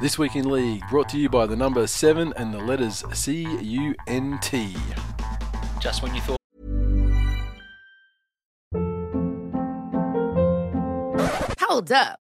This Week in League, brought to you by the number 7 and the letters C U N T. Just when you thought. Hold up.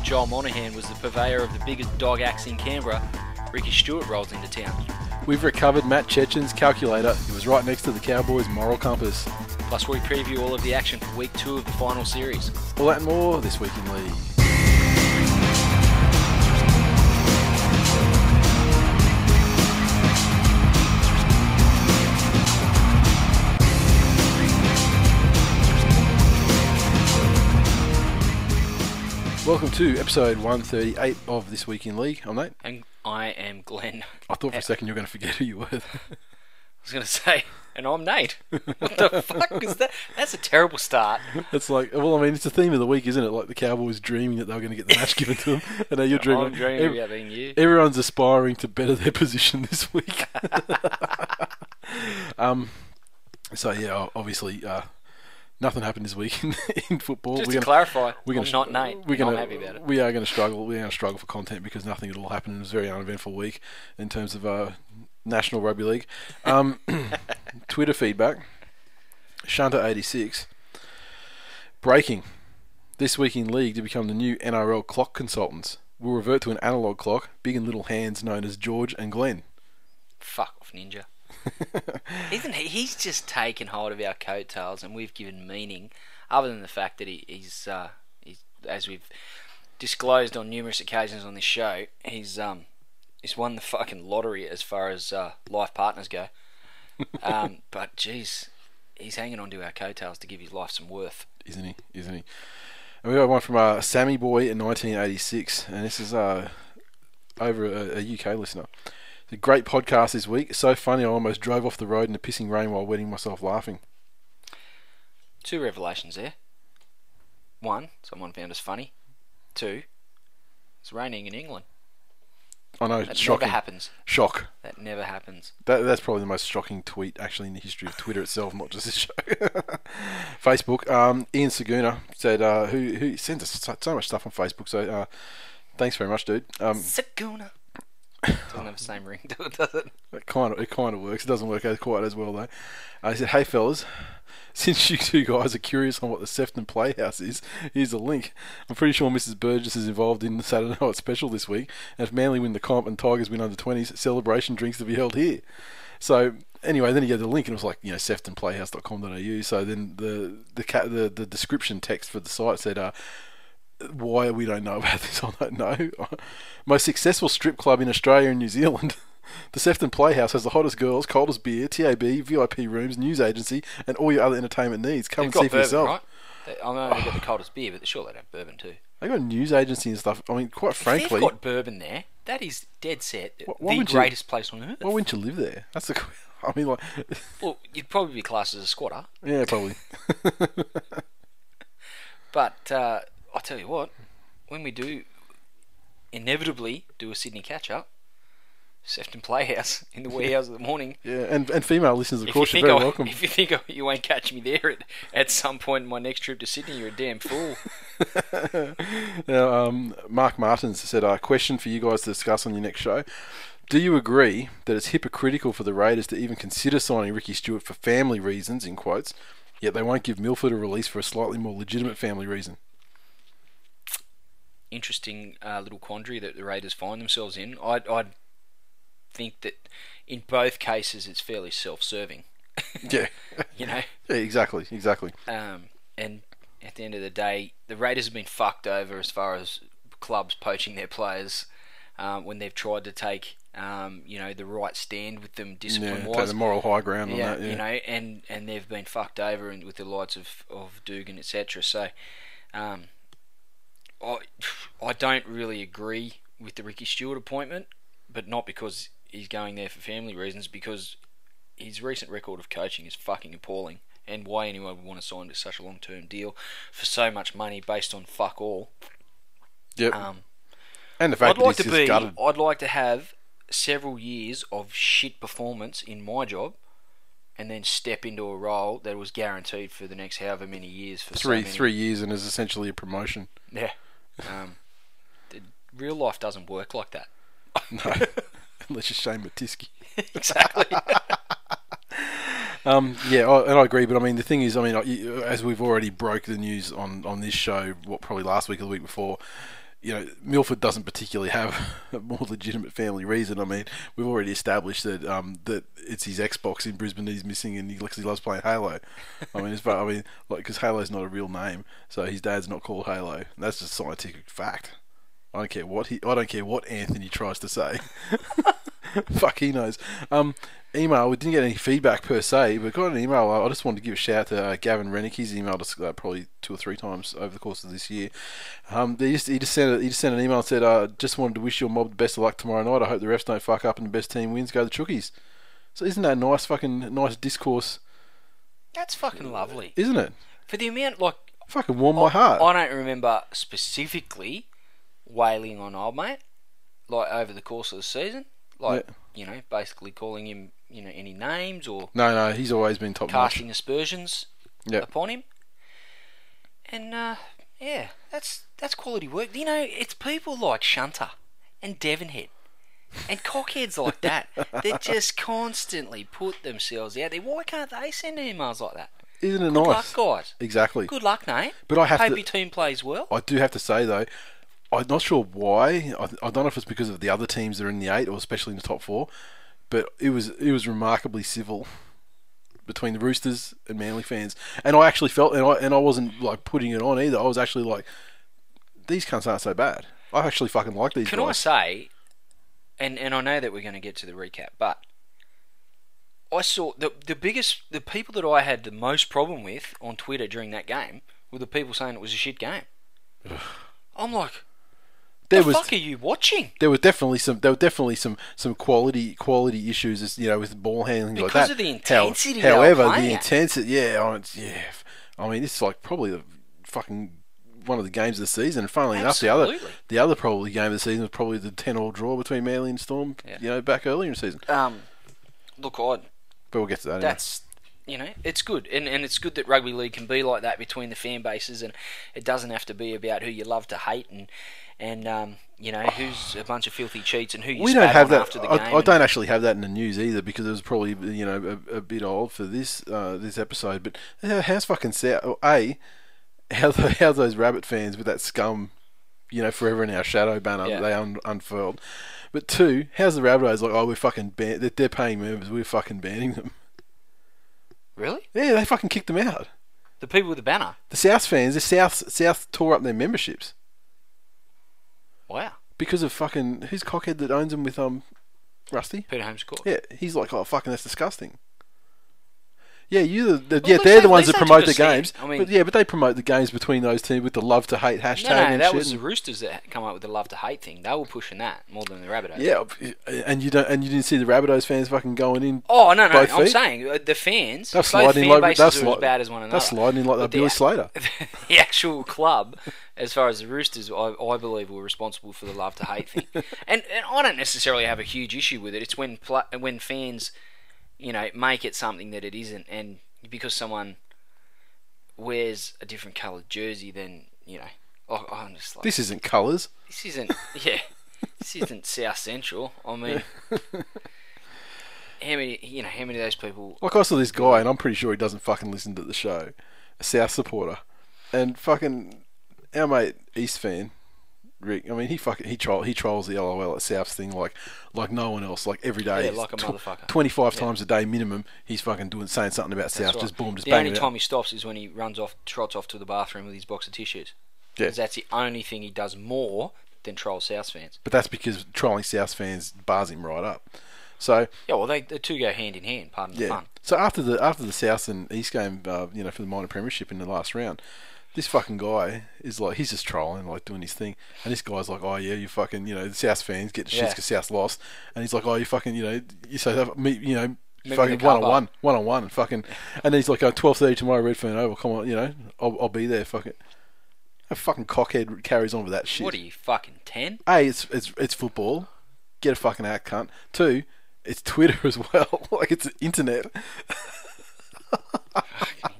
Joel Monaghan was the purveyor of the biggest dog axe in Canberra. Ricky Stewart rolls into town. We've recovered Matt Cecchin's calculator. It was right next to the Cowboys' moral compass. Plus, we preview all of the action for week two of the final series. All that and more this week in League. Welcome to episode 138 of This Week in League. I'm Nate. And I am Glenn. I thought for a second you were going to forget who you were. I was going to say, and I'm Nate. what the fuck is that? That's a terrible start. It's like, well, I mean, it's the theme of the week, isn't it? Like the Cowboys dreaming that they were going to get the match given to them, and now you're dreaming. I'm dreaming ev- about being you. Everyone's aspiring to better their position this week. um, so yeah, obviously, uh, nothing happened this week in, in football. Just We're to gonna- clarify, we're gonna, not Nate. We're gonna, happy about it. We are going to struggle. We're going to struggle for content because nothing at all happened. It was a very uneventful week in terms of uh, National Rugby League. Um, Twitter feedback. Shunter86. Breaking. This week in league to become the new NRL clock consultants. We'll revert to an analog clock, big and little hands known as George and Glenn. Fuck off, Ninja. Isn't he? He's just taken hold of our coattails, and we've given meaning, other than the fact that he, he's, uh, he's, as we've disclosed on numerous occasions on this show, he's um, he's won the fucking lottery as far as uh, life partners go. Um, but geez, he's hanging on to our coattails to give his life some worth. isn't he? Isn't he? And we got one from uh, Sammy Boy in 1986, and this is uh, over a, a UK listener. It's a great podcast this week. So funny, I almost drove off the road in the pissing rain while wetting myself laughing. Two revelations there. One, someone found us funny. Two, it's raining in England. I know, That it's shocking. never happens. Shock. That never happens. That, that's probably the most shocking tweet actually in the history of Twitter itself, not just this show. Facebook. Um, Ian Saguna said, uh, who who sends us so, so much stuff on Facebook. So uh, thanks very much, dude. Um, Saguna. Doesn't have the same ring it, does it? It kind of it kind of works. It doesn't work out quite as well though. Uh, he said, "Hey fellas, since you two guys are curious on what the Sefton Playhouse is, here's a link. I'm pretty sure Mrs. Burgess is involved in the Saturday Night Special this week. And if Manly win the comp and Tigers win under 20s, celebration drinks to be held here." So anyway, then he gave the link and it was like you know seftonplayhouse.com.au. So then the the the the description text for the site said. Uh, why we don't know about this, I don't know. Most successful strip club in Australia and New Zealand. The Sefton Playhouse has the hottest girls, coldest beer, TAB, VIP rooms, news agency, and all your other entertainment needs. Come They've and see for bourbon, yourself. right? They, I know they've got the coldest beer, but sure they have bourbon too. They got a news agency and stuff. I mean, quite If frankly, they've got bourbon there, that is dead set. Wh- why the would you- greatest place on earth. why wouldn't you live there? That's the. I mean, like, Well, you'd probably be classed as a squatter. yeah, probably. But uh, I tell you what, when we do inevitably do a Sydney catch up, Sefton Playhouse in the wee hours of the morning. Yeah, and and female listeners, of If course, you're very I, welcome. if you think I, you won't catch me there at, at some point in my next trip to Sydney, you're a damn fool. Now, um, Mark Martins said, "A question for you guys to discuss on your next show. Do you agree that it's hypocritical for the Raiders to even consider signing Ricky Stewart for family reasons, in quotes, yet they won't give Milford a release for a slightly more legitimate family reason? Interesting uh, little quandary that the Raiders find themselves in. I'd, I'd think that in both cases it's fairly self-serving. Yeah. You know, yeah, exactly, exactly. um, and at the end of the day, the Raiders have been fucked over as far as clubs poaching their players um, when they've tried to take, um, you know, the right stand with them discipline-wise. take the moral high ground on that. Yeah. you know, and and they've been fucked over and with the likes of of Dugan, etc. So, um, I I don't really agree with the Ricky Stewart appointment, but not because he's going there for family reasons, because his recent record of coaching is fucking appalling. And why anyone would want to sign to such a long term deal for so much money based on fuck all. Yep. Um, and the fact I'd like that to be. gutted. I'd like to have several years of shit performance in my job, and then step into a role that was guaranteed for the next however many years. For so Three many- three years and is essentially a promotion. Yeah. Um, real life doesn't work like that. No, unless you're Shane Mattiske. exactly. Um, yeah, I, and I agree. But I mean, the thing is, I mean, I- as we've already broke the news on, on this show, what probably last week or the week before, you know, Milford doesn't particularly have a more legitimate family reason. I mean, we've already established that um, that it's his Xbox in Brisbane that he's missing, and he, he loves playing Halo. I mean, it's I mean, like because Halo's not a real name, so his dad's not called Halo. That's just scientific fact. I don't care what he. I don't care what Anthony tries to say. Fuck, he knows. Um, email. We didn't get any feedback per se, but got an email. I just wanted to give a shout out to uh, Gavin Rennick. He's emailed us uh, probably two or three times over the course of this year. Um, they just, he just sent a, he just sent an email and said, uh, "Just wanted to wish your mob the best of luck tomorrow night. I hope the refs don't fuck up and the best team wins. Go the Chookies." So isn't that nice? Fucking nice discourse, That's fucking lovely. isn't it? For the amount, like, Fucking warm my heart. I don't remember specifically wailing on old mate, like over the course of the season, like you know, basically calling him, you know, any names or no, no, he's always been top notch. casting aspersions Yep. upon him. And uh, yeah, that's that's quality work. You know, it's people like Shunter and Devonhead and cockheads like that that just constantly put themselves out there. Why can't they send emails like that? Isn't it Good nice? luck, guys. Exactly. Good luck, Nate. But I have Hope to- your team plays well. I do have to say though, I'm not sure why. I, I don't know if it's because of the other teams that are in the eight, or especially in the top four. But it was it was remarkably civil between the Roosters and Manly fans, and I actually felt, and I and I wasn't like putting it on either. I was actually like, these cunts aren't so bad. I actually fucking like these guys Can I say, and and I know that we're going to get to the recap, but I saw the the biggest the people that I had the most problem with on Twitter during that game were the people saying it was a shit game. I'm like, there the was fuck are you watching? there was definitely some there were definitely some some quality quality issues as you know with ball handling like that. Because of the How- intensity were however, the intensity, yeah, oh, yeah. I mean, it's like probably the fucking one of the games of the season. And funnily enough, the other the other probably game of the season was probably the ten all draw between Manly and Storm. Yeah. You know, back earlier in the season. Um, look, I But we'll get to that. Anyway. that's you know it's good and, and it's good that rugby league can be like that between the fan bases and it doesn't have to be about who you love to hate and and um, you know who's a bunch of filthy cheats and who you we don't have that. after the I, game I don't actually have that in the news either because it was probably you know a, a bit old for this uh, this episode. But how's fucking sad? A how the, how those rabbit fans with that scum, you know, forever in our shadow banner Yeah. they un, unfurled. But two, how's the Rabbitohs like? Oh, we're fucking ban- they're, they're paying members. We're fucking banning them. Really Yeah, they fucking kicked them out. the people with the banner The South fans, the South South tore up their memberships wow because of fucking who's cockhead that owns them with um Rusty. Peter Holmes à Court Yeah, he's like, oh fucking, that's disgusting. Yeah, you the, the Well, yeah they're the ones that promote the games. I mean- but yeah, but they promote the games between those teams with the love to hate hashtag no no and that shit. was the Roosters that come up with the love to hate thing they were pushing that more than the Rabbitohs yeah, and you don't and you didn't see the Rabbitohs fans fucking going in. Oh no no! I'm feet? saying uh, the fans. They're sliding fan like they're are as bad as one another. They're sliding in like that Billy Slater. the actual club, as far as the Roosters, I, I believe were responsible for the love to hate thing, and and I don't necessarily have a huge issue with it. It's when pla when fans, you know, make it something that it isn't, and because someone wears a different coloured jersey, then you know, I, I'm just like This isn't colours. this isn't yeah, this isn't South Central. I mean. How many, you know, how many of those people Like I saw this guy, and I'm pretty sure he doesn't fucking listen to the show. A South supporter, and fucking our mate East fan Rick. I mean, he fucking he troll he trolls the LOL at Souths thing like like no one else. Like every day, Yeah, like a motherfucker. Twenty five Yeah. times a day minimum. He's fucking doing saying something about South. Right. Just boom, just the only it out. time he stops is when he runs off, trots off to the bathroom with his box of tissues. Yeah. that's the only thing he does more than troll South fans. But that's because trolling South fans bars him right up. So Yeah, well, they the two go hand in hand. Pardon the yeah. pun. So after the after the South and East game, uh, you know, for the minor premiership in the last round, this fucking guy is like he's just trolling, like doing his thing, and this guy's like, oh yeah, you fucking, you know, the South fans get the shits Yeah. because South lost, and he's like, oh you fucking, you know, you say that me, you know. Meet fucking me in the one on one, one on one, and fucking, and then he's like, "Oh, twelve thirty tomorrow, Redfern Oval. Come on, you know, I'll, I'll be there." Fucking, a fucking cockhead carries on with that shit. What are you fucking ten? A, it's it's it's football. Get a fucking act, cunt. Two, it's Twitter as well. like it's the internet.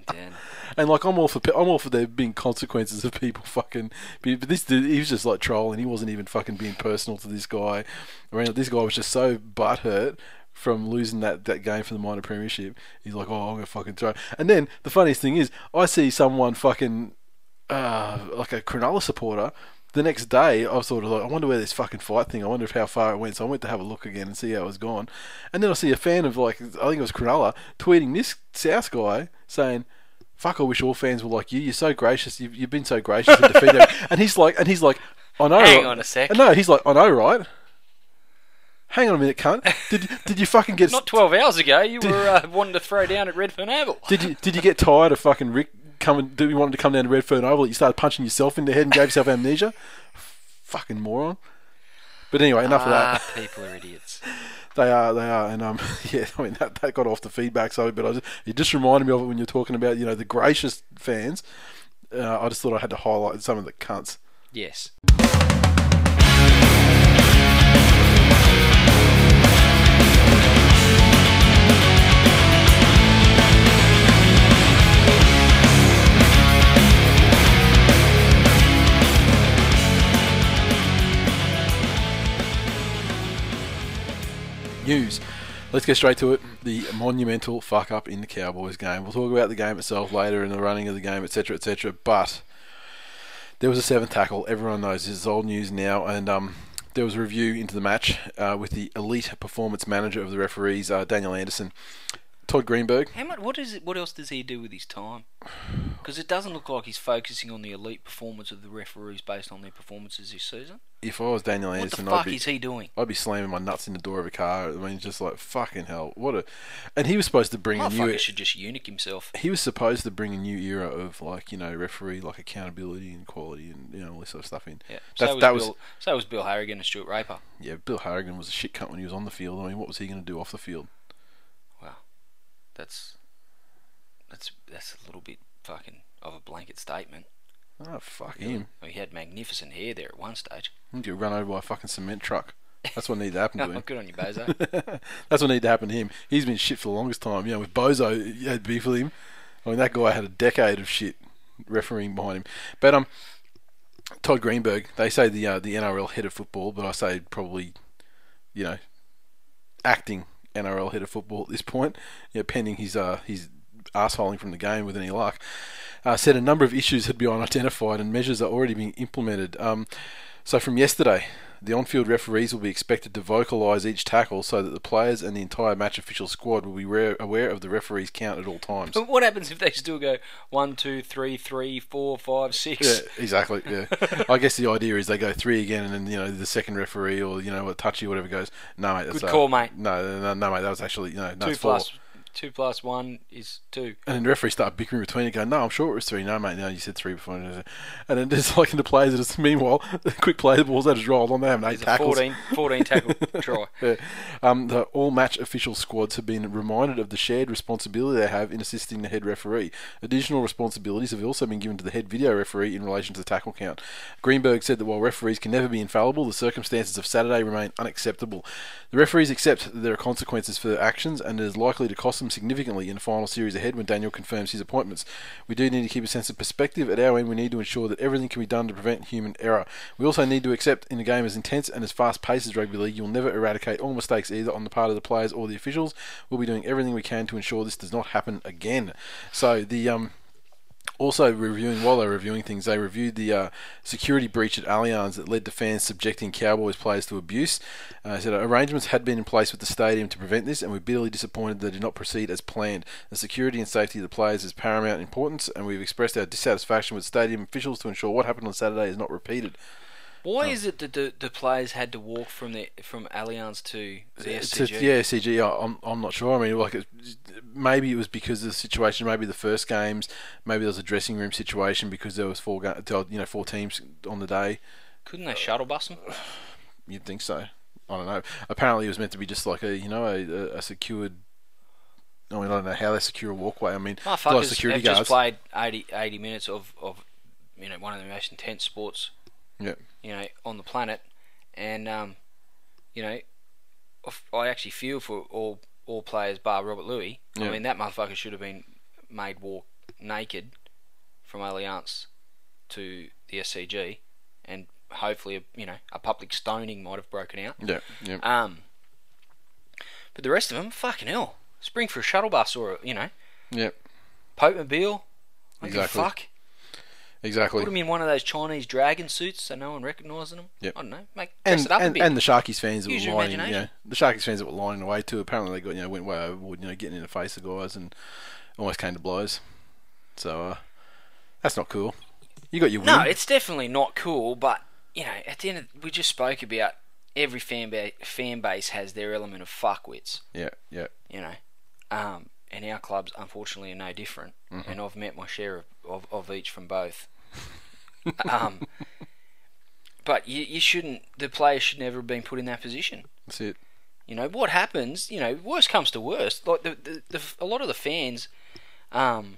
Dan. And like I'm all for I'm all for there being consequences of people fucking. But this dude, he was just like trolling. He wasn't even fucking being personal to this guy. I mean, this guy was just so butthurt from losing that, that game for the minor premiership. He's like, oh, I'm gonna fucking throw. And then the funniest thing is, I see someone fucking uh, like a Cronulla supporter. The next day, I was sort of like, I wonder where this fucking fight thing. I wonder if how far it went. So I went to have a look again and see how it was gone. And then I see a fan of like, I think it was Cronulla, tweeting this South guy saying, "Fuck, I wish all fans were like you. You're so gracious. You've, you've been so gracious and defeated." and he's like, and he's like, I know. Hang right?" on a sec. No, he's like, I know, right? Hang on a minute, cunt. Did did you fucking get Not twelve hours ago, you were uh, wanting to throw down at Redfern Oval. did you did you get tired of fucking Rick coming? Do you wanted to come down to Redfern Oval? You started punching yourself in the head and gave yourself amnesia. Fucking moron. But anyway, enough of that. Ah, people are idiots. They are, they are, and um, yeah, I mean that, that got off the feedback. So, but I just, it just reminded me of it when you're talking about you know the gracious fans. Uh, I just thought I had to highlight some of the cunts. Yes. News. Let's get straight to it. The monumental fuck up in the Cowboys game. We'll talk about the game itself later and the running of the game, etc., etc. But there was a seventh tackle. Everyone knows this is old news now, and um, there was a review into the match uh, with the elite performance manager of the referees, uh, Daniel Anderson, Todd Greenberg. How much? What is it? What else does he do with his time? Because it doesn't look like he's focusing on the elite performance of the referees based on their performances this season. If I was Daniel Anderson, What the Anderson, I'd fuck be is he doing? I'd be slamming my nuts in the door of a car. I mean, just like fucking hell. What a, and he was supposed to bring a new. Should just eunuch himself. he was supposed to bring a new era of like you know referee like accountability and quality and you know all this sort of stuff in. Yeah. So was that was- Bill. So was Bill Harrigan and Stuart Raper. Yeah, Bill Harrigan was a shit cunt when he was on the field. I mean, what was he going to do off the field? That's that's that's a little bit fucking of a blanket statement. Oh fuck him! Well, he had magnificent hair there at one stage. He get run over by a fucking cement truck. That's what needed to happen to him. Good on you, Bozo. That's what needed to happen to him. He's been shit for the longest time. You know, with Bozo, you had beef with him. I mean, that guy had a decade of shit refereeing behind him. But um, Todd Greenberg, they say the uh, the NRL head of football, but I say probably, you know, acting NRL head of football at this point. You know, pending his uh his arseholing from the game with any luck. Uh, said a number of issues had been identified and measures are already being implemented. Um, so from yesterday, the on-field referees will be expected to vocalise each tackle so that the players and the entire match official squad will be re- aware of the referee's count at all times. but what happens if they still go one, two, three, three, four, five, six? Yeah, exactly. Yeah, I guess the idea is they go three again, and then you know the second referee or you know a touchy or whatever goes. No, mate, that's Good call, mate. No, no, no, mate, that was actually you know no, two it's four. Two plus one is two. And then the referee started bickering between it, going, "No, I'm sure it was three. No, mate, no, you said three before." And then there's like in the players, it's meanwhile the quick play the balls that just rolled on. They haven't eight It's a tackles. 14, 14 tackle try. Yeah. Um, the all match official squads have been reminded of the shared responsibility they have in assisting the head referee. Additional responsibilities have also been given to the head video referee in relation to the tackle count. Greenberg said that while referees can never be infallible, the circumstances of Saturday remain unacceptable. The referees accept that there are consequences for their actions and it is likely to cost significantly in the final series ahead when Daniel confirms his appointments. We do need to keep a sense of perspective. At our end, we need to ensure that everything can be done to prevent human error. We also need to accept in a game as intense and as fast paced as rugby league, you'll never eradicate all mistakes either on the part of the players or the officials. We'll be doing everything we can to ensure this does not happen again. So the um Also, reviewing while they're reviewing things, they reviewed the uh, security breach at Allianz that led to fans subjecting Cowboys players to abuse. Uh, said arrangements had been in place with the stadium to prevent this, and we're bitterly disappointed they did not proceed as planned. The security and safety of the players is paramount importance, and we've expressed our dissatisfaction with stadium officials to ensure what happened on Saturday is not repeated. Why oh. is it that the, the players had to walk from the from Allianz to the SCG? just- yeah, SCG. I- I'm, I'm not sure. I mean, like, it, maybe it was because of the situation. Maybe the first games. Maybe there was a dressing room situation because there was four, ga- you know, four teams on the day. Couldn't they shuttle bus them? You'd think so. I don't know. Apparently, it was meant to be just like a, you know, a, a, secured. I mean, I don't know how they secure a walkway. I mean, of Motherfuckers security have guards. just played 80, 80 minutes of, of you know one of the most intense sports Yeah. You know on the planet, and um, you know, I actually feel for all all players bar Robert Lui. Yeah. I mean that motherfucker should have been made walk naked from Allianz to the SCG, and hopefully you know a public stoning might have broken out. Yeah, yeah. Um, but the rest of them, fucking hell, spring for a shuttle bus or a, you know yeah, Pope Mobile. Exactly. fuck. Exactly. Put them in one of those Chinese dragon suits so no one recognises them. Yep. I don't know. Make dress and, it up a bit. and the Sharkies fans that Use were your lining, you know, imagination. the Sharkies fans that were lining away too. Apparently, they got you know went way overboard, you know, getting in the face of guys and almost came to blows. So uh, that's not cool. You got your win. no, it's definitely not cool. But you know, at the end, of, we just spoke about every fan ba- fan base has their element of fuckwits. yeah, yeah, You know, um, and our clubs unfortunately are no different. Mm-hmm. And I've met my share of, of, of each from both. um, but you, you shouldn't. The players should never have been put in that position. that's it. You know what happens? You know, worst comes to worst. Like the, the, the a lot of the fans, um,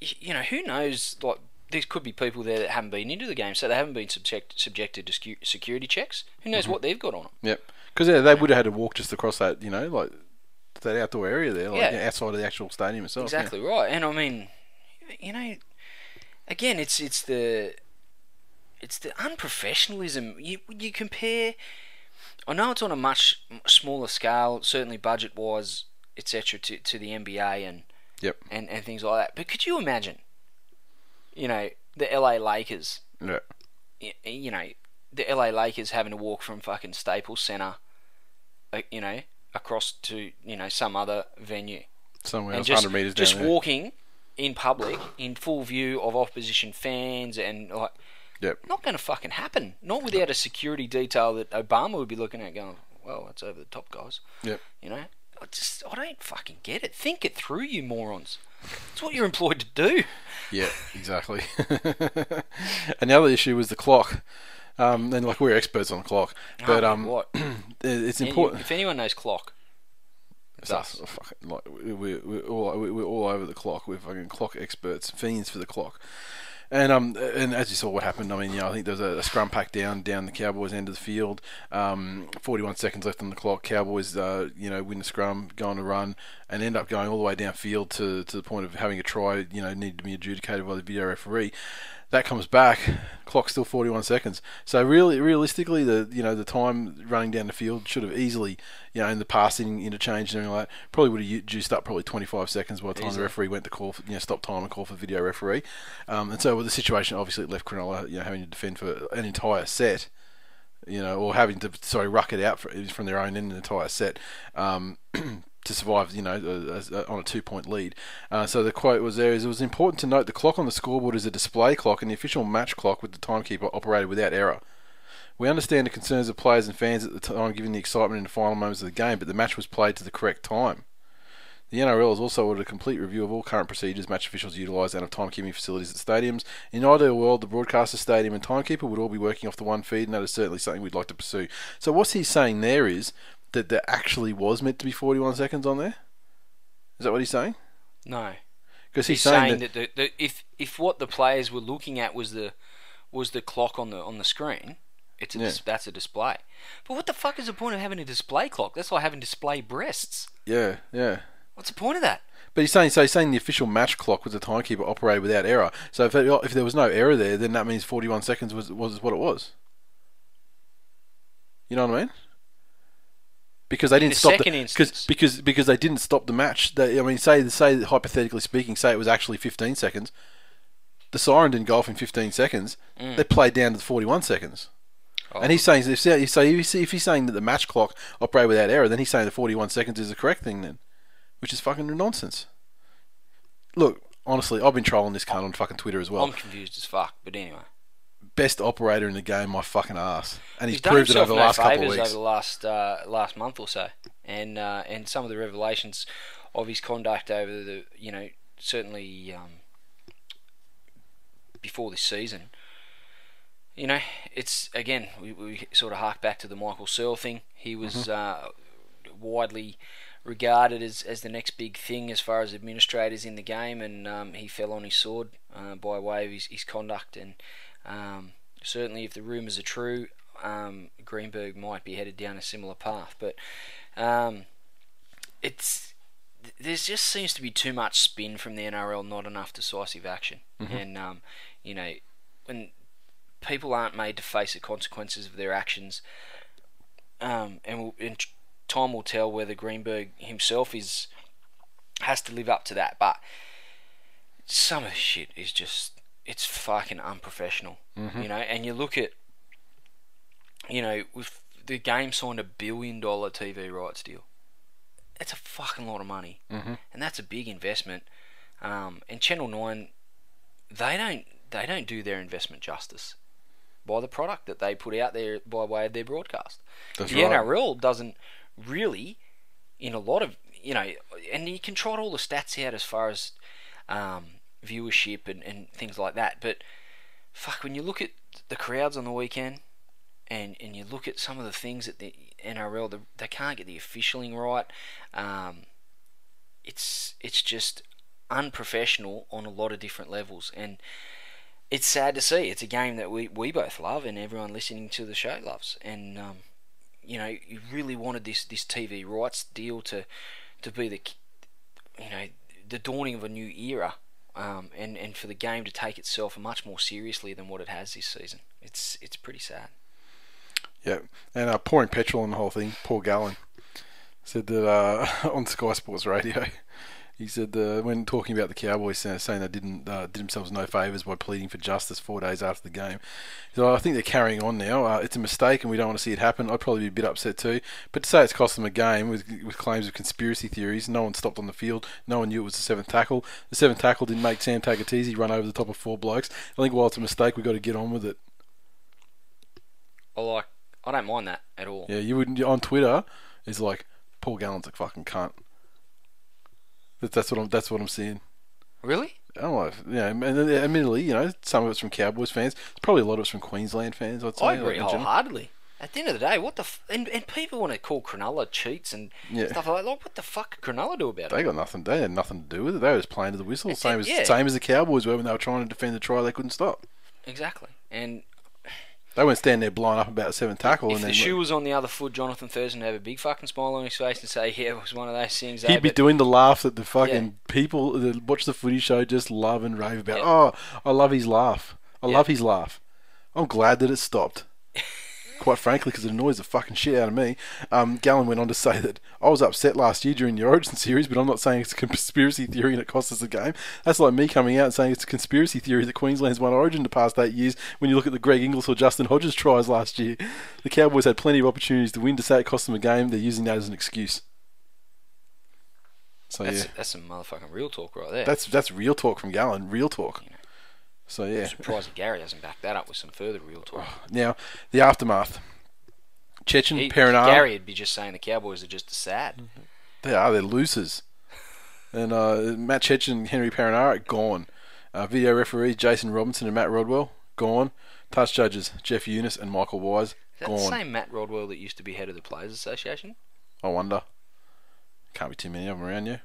you know, who knows? Like there could be people there that haven't been into the game, so they haven't been subject, subjected to security checks. Who knows Mm-hmm. what they've got on them? Yep. Because yeah, they would have had to walk just across that, you know, like that outdoor area there, like Yeah. yeah, outside of the actual stadium itself. yeah. Exactly right. And I mean, you know, again, it's it's the it's the unprofessionalism. You you compare. I know it's on a much smaller scale, certainly budget wise, etc. To to the NBA and Yep. and and things like that. But could you imagine? You know, the LA Lakers. Yeah. You know, the LA Lakers having to walk from fucking Staples Center, like, you know, across to you know some other venue Somewhere and else, just, hundred meters just down there. walking in public in full view of opposition fans and like Yep. not going to fucking happen not without a security detail that Obama would be looking at going well that's over the top guys Yep. you know I just I don't fucking get it think it through you morons it's what you're employed to do Yeah, exactly. and the other issue was the clock. Um, and like we're experts on the clock, but Oh, um, what it's important. if anyone knows clock it's So, us fuck it, like we- we're, we're all we're all over the clock. We're fucking clock experts, fiends for the clock. And um and as you saw what happened, I mean, you know, I think there was a, a scrum pack down down the Cowboys end of the field. Um, 41 seconds left on the clock. Cowboys, uh, you know, win the scrum, go on a run, and end up going all the way downfield to to the point of having a try. You know, needed to be adjudicated by the video referee. That comes back, clock's still 41 seconds. So really, realistically, the you know the time running down the field should have easily, you know, in the passing interchange and everything like that, probably would have juiced up probably 25 seconds by the time the referee went to call, for, you know, stop time and call for video referee. Um, and so with the situation, obviously, it left Cronulla, you know, having to defend for an entire set, you know, or having to sorry ruck it out for, from their own end an entire set. Um, to survive, you know, uh, on a two-point lead. Uh, so the quote was there: is, "It was important to note the clock on the scoreboard is a display clock, and the official match clock with the timekeeper operated without error. We understand the concerns of players and fans at the time, given the excitement in the final moments of the game, but the match was played to the correct time." The NRL has also ordered a complete review of all current procedures match officials utilise and of timekeeping facilities at stadiums. In an ideal world, the broadcaster, stadium, and timekeeper would all be working off the one feed, and that is certainly something we'd like to pursue. So what he's saying there is that there actually was meant to be 41 seconds on there. Is that what he's saying? no Because he's he's, saying, saying that, that, the, the, if if what the players were looking at was the was the clock on the on the screen, it's a Yeah. dis- that's a display. But what the fuck is the point of having a display clock? That's like having display breasts. yeah, yeah. What's the point of that? But he's saying so. He's saying the official match clock was the timekeeper operated without error. So if, it, if there was no error there, then that means 41 seconds was was what it was. You know what I mean? Because they didn't the stop second the, instance. because because because they didn't stop the match. They, I mean, say say hypothetically speaking, say it was actually 15 seconds. The siren didn't go off in 15 seconds. Mm. They played down to 41 seconds. Oh. And he's saying if so if he's saying that the match clock operated without error, then he's saying the 41 seconds is the correct thing then, which is fucking nonsense. Look, honestly, I've been trolling this cunt on fucking Twitter as well. I'm confused as fuck. But anyway, Best operator in the game, my fucking ass, and he's, he's proved it over the no last couple of weeks. over the last uh, last month or so, and uh, and some of the revelations of his conduct over the you know certainly um, before this season. You know, it's again we, we sort of hark back to the Michael Searle thing. He was Mm-hmm. uh, widely regarded as, as the next big thing as far as administrators in the game, and um, he fell on his sword uh, by way of his, his conduct. And um, certainly, if the rumours are true, um, Greenberg might be headed down a similar path. But um, it's there just seems to be too much spin from the NRL, not enough decisive action. And um, you know, when people aren't made to face the consequences of their actions, um, and, will, and time will tell whether Greenberg himself is has to live up to that. But some of the shit is just it's fucking unprofessional, you know. And you look at, you know, with the game signed a billion dollar TV rights deal. It's a fucking lot of money, Mhm. and that's a big investment. Um, and Channel Nine, they don't they don't do their investment justice by the product that they put out there by way of their broadcast. That's the right. NRL doesn't really, in a lot of you know, and you can trot all the stats out as far as um, viewership and, and things like that. But fuck, when you look at the crowds on the weekend, and and you look at some of the things that the NRL the, they can't get the officialing right. Um, it's it's just unprofessional on a lot of different levels, and it's sad to see. It's a game that we, we both love, and everyone listening to the show loves. And um, you know, you really wanted this this TV rights deal to to be the you know the dawning of a new era, um, and and for the game to take itself much more seriously than what it has this season. It's it's pretty sad. Yeah, and uh, pouring petrol on the whole thing. Paul Gallen said that uh, on Sky Sports Radio. He said uh, when talking about the Cowboys, uh, saying they didn't uh, did themselves no favours by pleading for justice four days after the game. He said, I think they're carrying on now. Uh, it's a mistake, and we don't want to see it happen. I'd probably be a bit upset too. But to say it's cost them a game with with claims of conspiracy theories, no one stopped on the field. No one knew it was the seventh tackle. The seventh tackle didn't make Sam Tagataese run over the top of four blokes. I think while it's a mistake, we've got to get on with it. I like. I don't mind that at all. Yeah, you would on Twitter. It's like Paul Gallen's a fucking cunt. That- That's what I'm. That's what I'm seeing. Really? Oh, I don't know. If, you know, and admittedly, you know, some of it's from Cowboys fans. It's probably a lot of it's from Queensland fans. I'd say. I agree general. wholeheartedly. At the end of the day, what the f- and, and people want to call Cronulla cheats and Yeah. stuff like that. Like, what the fuck could Cronulla do about They it? They got nothing. They had nothing to do with it. They were just playing to the whistle, That's same it, as yeah. same as the Cowboys were when they were trying to defend the try. They couldn't stop. Exactly. And They weren't standing there blowing up about a seven tackle. if and the shoe was on the other foot, Jonathan Thurston would have a big fucking smile on his face and say, "Yeah, it was one of those things." eh, He'd be but- doing the laugh that the fucking Yeah. people that watch the footy show just love and rave about. Yeah. Oh, I love his laugh. I Yeah. love his laugh. I'm glad that it stopped. Quite frankly, because it annoys the fucking shit out of me. Um, Gallen went on to say that I was upset last year during the Origin series, but I'm not saying it's a conspiracy theory and it cost us the game. That's like me coming out and saying it's a conspiracy theory that Queensland's won Origin the past eight years. When you look at the Greg Inglis or Justin Hodges tries last year, the Cowboys had plenty of opportunities to win. To say it cost them a game, they're using that as an excuse. So that's yeah. that's some motherfucking real talk right there. That's that's real talk from Gallen, real talk. So yeah. I'm surprised Gary hasn't backed that up with some further real talk. Now the aftermath. Cecchin, He, Perenara, Gary would be just saying the Cowboys are just sad. they are they're losers. And uh, Matt Cecchin and Henry Perenara gone. Uh, video referees Jason Robinson and Matt Rodwell gone. Touch judges Jeff Younis and Michael Wise Is that gone. the same Matt Rodwell that used to be head of the Players Association? I wonder. Can't be too many of them around you.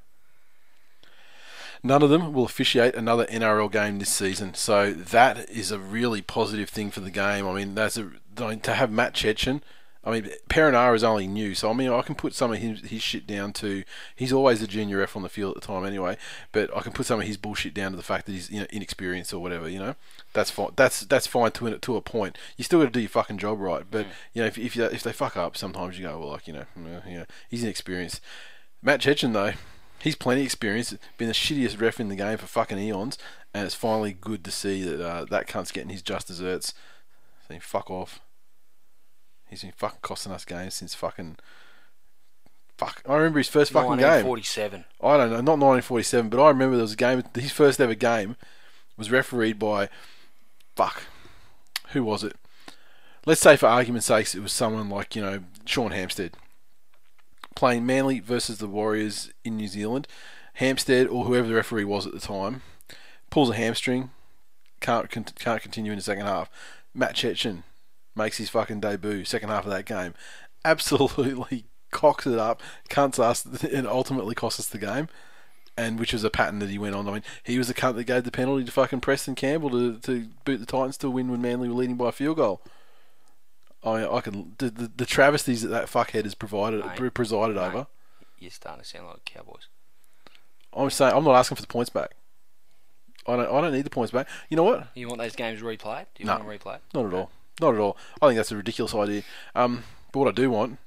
None of them will officiate another NRL game this season, so that is a really positive thing for the game. I mean, that's a to have Matt Cecchin I mean, Perenara is only new, so I mean, I can put some of his, his shit down to. He's always a junior ref on the field at the time, anyway. But I can put some of his bullshit down to the fact that he's you know inexperienced or whatever. You know, that's fine. That's that's fine to it to a point. You still got to do your fucking job right. But you know, if if, you, if they fuck up, sometimes you go, well, like you know, mm, you know, he's inexperienced. Matt Cecchin though, he's plenty experienced. Been the shittiest ref in the game for fucking eons, and it's finally good to see that uh, that cunt's getting his just desserts. So fuck off. He's been fucking costing us games since fucking. Fuck. I remember his first fucking game. 1947. I don't know, not 1947, but I remember there was a game. His first ever game was refereed by. Fuck. Who was it? Let's say, for argument's sake, it was someone like, you know, Sean Hampstead. Playing Manly versus the Warriors in New Zealand. Hampstead, or whoever the referee was at the time, pulls a hamstring, can't, can't continue in the second half. Matt Cecchin makes his fucking debut, second half of that game. Absolutely cocks it up, cunts us, and ultimately costs us the game. And which was a pattern that he went on. I mean, he was the cunt that gave the penalty to fucking Preston Campbell to, to boot the Titans to win when Manly were leading by a field goal. I mean, I can the, the, the travesties that that fuckhead has provided Mate, presided mate. over. You're starting to sound like Cowboys. I'm saying I'm not asking for the points back. I don't I don't need the points back. You know what? You want those games replayed? Do you No. want them replayed? Not at all. Not at all. I think that's a ridiculous idea. Um, but what I do want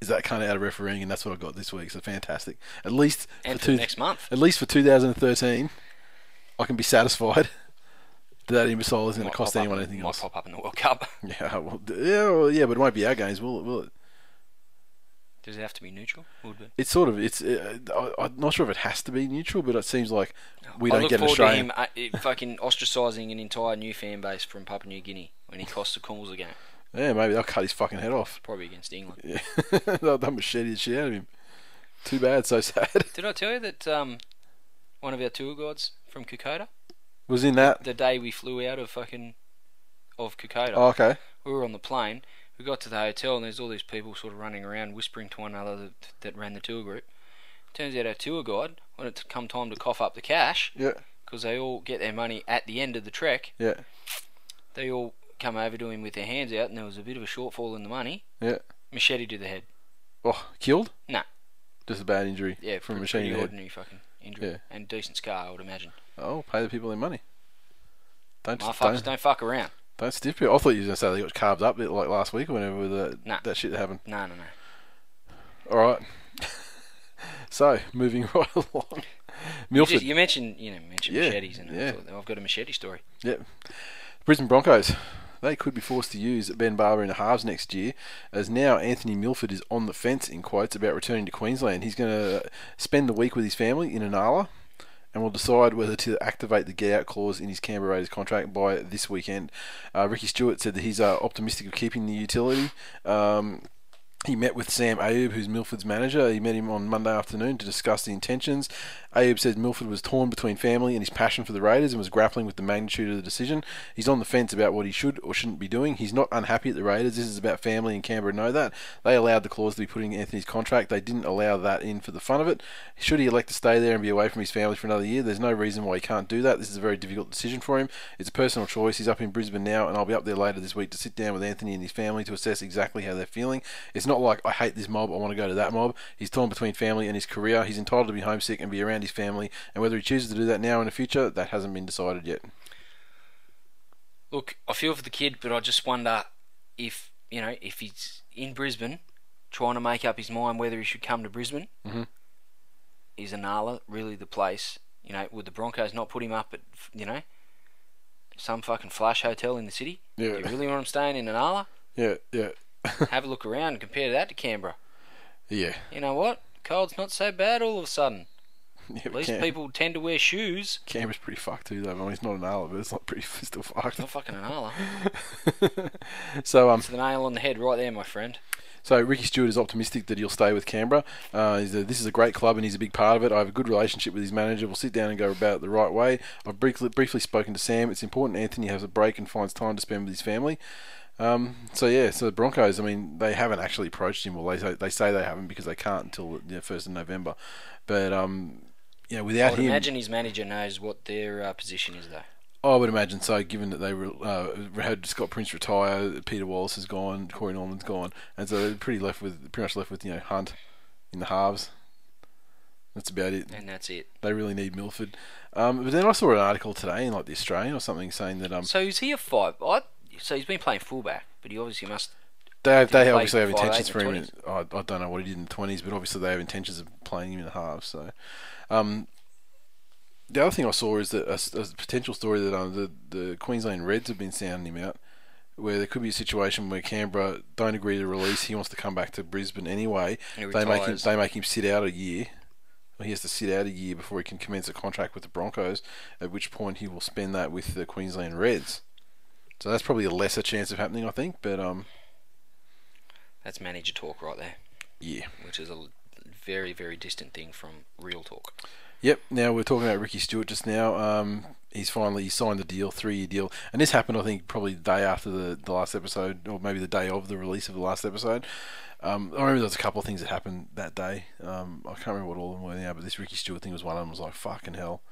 is that kind of out of refereeing, and that's what I got this week. So fantastic. At least And for for two, next month. At least for 2013, I can be satisfied that imbecile isn't going to cost up anyone in- anything might else. pop up in the World Cup. Yeah, well, yeah, well, yeah, but it won't be our games, will it? Will it? Does it have to be neutral? Would be. It's sort of. It's. Uh, I, I'm not sure if it has to be neutral, but it seems like we I don't look get an Australian. to him uh, fucking ostracising an entire new fan base from Papua New Guinea when he costs the Cools a game. Yeah, maybe they'll cut his fucking head off. Probably against England. Yeah, they'll, they'll machete the shit out of him. Too bad, so sad. Did I tell you that um, one of our tour guides from Kokoda, Was in that. the day we flew out of fucking of Kokoda, Oh, okay. we were on the plane. We got to the hotel and there's all these people sort of running around whispering to one another that, that ran the tour group. Turns out our tour guide, when it come time to cough up the cash, Yeah. because they all get their money at the end of the trek, Yeah. they all come over to him with their hands out, and there was a bit of a shortfall in the money. Yeah. Machete to the head. Oh, killed? Nah. Just a bad injury. Yeah, from a pretty, machine pretty head. ordinary fucking injury Yeah. and decent scar, I would imagine. Oh, pay the people their money. Don't Motherfuckers don't, don't fuck around. don't stiff people. I thought you were going to say they got carved up like last week or whenever with that, Nah. that shit that happened. No, no, no. All right. so moving right along. You, just, you mentioned, you know, mentioned Yeah, machetes, and yeah. I've got a machete story. Yep. Brisbane Broncos. They could be forced to use Ben Barba in the halves next year, as now Anthony Milford is on the fence, in quotes, about returning to Queensland. He's going to spend the week with his family in Inala and will decide whether to activate the get out clause in his Canberra Raiders contract by this weekend. Uh, Ricky Stewart said that he's uh, optimistic of keeping the utility. Um, he met with Sam Ayoub, who's Milford's manager. He met him on Monday afternoon to discuss the intentions. Ayoub says Milford was torn between family and his passion for the Raiders and was grappling with the magnitude of the decision. He's on the fence about what he should or shouldn't be doing. He's not unhappy at the Raiders. This is about family, and Canberra know that. They allowed the clause to be put in Anthony's contract. They didn't allow that in for the fun of it. Should he elect to stay there and be away from his family for another year, there's no reason why he can't do that. This is a very difficult decision for him. It's a personal choice. He's up in Brisbane now, and I'll be up there later this week to sit down with Anthony and his family to assess exactly how they're feeling. It's not like I hate this mob, I want to go to that mob. He's torn between family and his career. He's entitled to be homesick and be around his family, and whether he chooses to do that now or in the future, that hasn't been decided yet. Look, I feel for the kid, but I just wonder if, you know, if he's in Brisbane trying to make up his mind whether he should come to Brisbane, Mhm. is Inala really the place? You know, would the Broncos not put him up at, you know, some fucking flash hotel in the city? Yeah. Do you really want him staying in Inala? Yeah, yeah. Have a look around and compare that to Canberra. yeah. You know what? Cold's not so bad all of a sudden. yeah At least Cam- people tend to wear shoes. Canberra's pretty fucked too, though. I mean, it's not an hour, but it's not pretty still fucked. Not fucking Inala. so um, It's the nail on the head right there, my friend. So Ricky Stewart is optimistic that he'll stay with Canberra. Uh, he's a, this is a great club and he's a big part of it. I have a good relationship with his manager. We'll sit down and go about it the right way. I've briefly, briefly spoken to Sam. It's important Anthony has a break and finds time to spend with his family. Um, so yeah, so the Broncos. I mean, they haven't actually approached him. Well, they say, they say they haven't because they can't until the first of November. But um, you know, I without would him, imagine his manager knows what their uh, position is, though. I would imagine so, given that they were, uh, had Scott Prince retire, Peter Wallace has gone, Corey Norman's gone, and so they're pretty left with pretty much left with you know Hunt in the halves. That's about it. and that's it. They really need Milford. Um, but then I saw an article today in like the Australian or something saying that um So is he a five? I, so he's been playing fullback, but he obviously must. they they obviously have intentions for him. In, I, I don't know what he did in the twenties, but obviously they have intentions of playing him in the halves. So, um, the other thing I saw is that a potential story that um, the the Queensland Reds have been sounding him out, where there could be a situation where Canberra don't agree to release. He wants to come back to Brisbane anyway. They make him they make him sit out a year. He has to sit out a year before he can commence a contract with the Broncos. At which point he will spend that with the Queensland Reds. So that's probably a lesser chance of happening, I think. But um, That's manager talk right there, yeah. which is a very very distant thing from real talk. Yep. Now we're talking about Ricky Stewart just now. Um, he's finally signed the deal, three year deal, and this happened I think probably the day after the, the last episode, or maybe the day of the release of the last episode. Um, I remember there was a couple of things that happened that day. Um, I can't remember what all of them were now, but this Ricky Stewart thing was one of them. Was like fucking hell.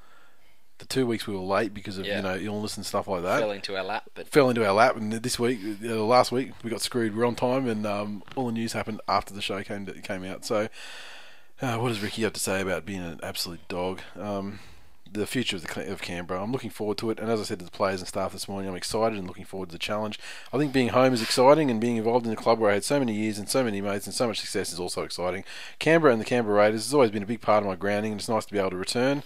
The two weeks we were late because of Yeah. you know illness and stuff like that Fell into our lap, but fell into our lap, and this week, uh, last week, we got screwed. We're on time, and um, all the news happened after the show came came out. So, uh, what does Ricky have to say about being an absolute dog? Um, the future of the of Canberra. I'm looking forward to it, and as I said to the players and staff this morning, I'm excited and looking forward to the challenge. I think being home is exciting, and being involved in a club where I had so many years and so many mates and so much success is also exciting. Canberra and the Canberra Raiders has always been a big part of my grounding, and it's nice to be able to return.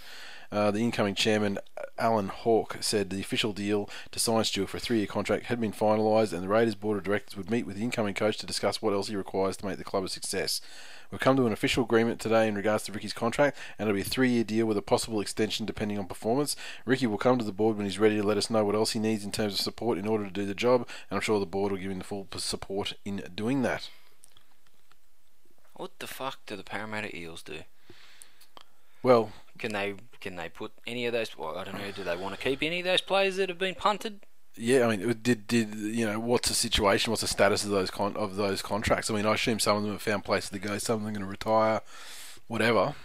Uh, the incoming chairman, Alan Hawke, said the official deal to sign Stewart for a three year contract had been finalised and the Raiders board of directors would meet with the incoming coach to discuss what else he requires to make the club a success. We've come to an official agreement today in regards to Ricky's contract, and it'll be a three year deal with a possible extension depending on performance. Ricky will come to the board when he's ready to let us know what else he needs in terms of support in order to do the job, and I'm sure the board will give him the full support in doing that. what the fuck do the Parramatta Eels do? Well, Can they can they put any of those? Well, I don't know. Do they want to keep any of those players that have been punted? Yeah, I mean, did did you know what's the situation? What's the status of those con- of those contracts? I mean, I assume some of them have found places to go, some of them are going to retire, whatever.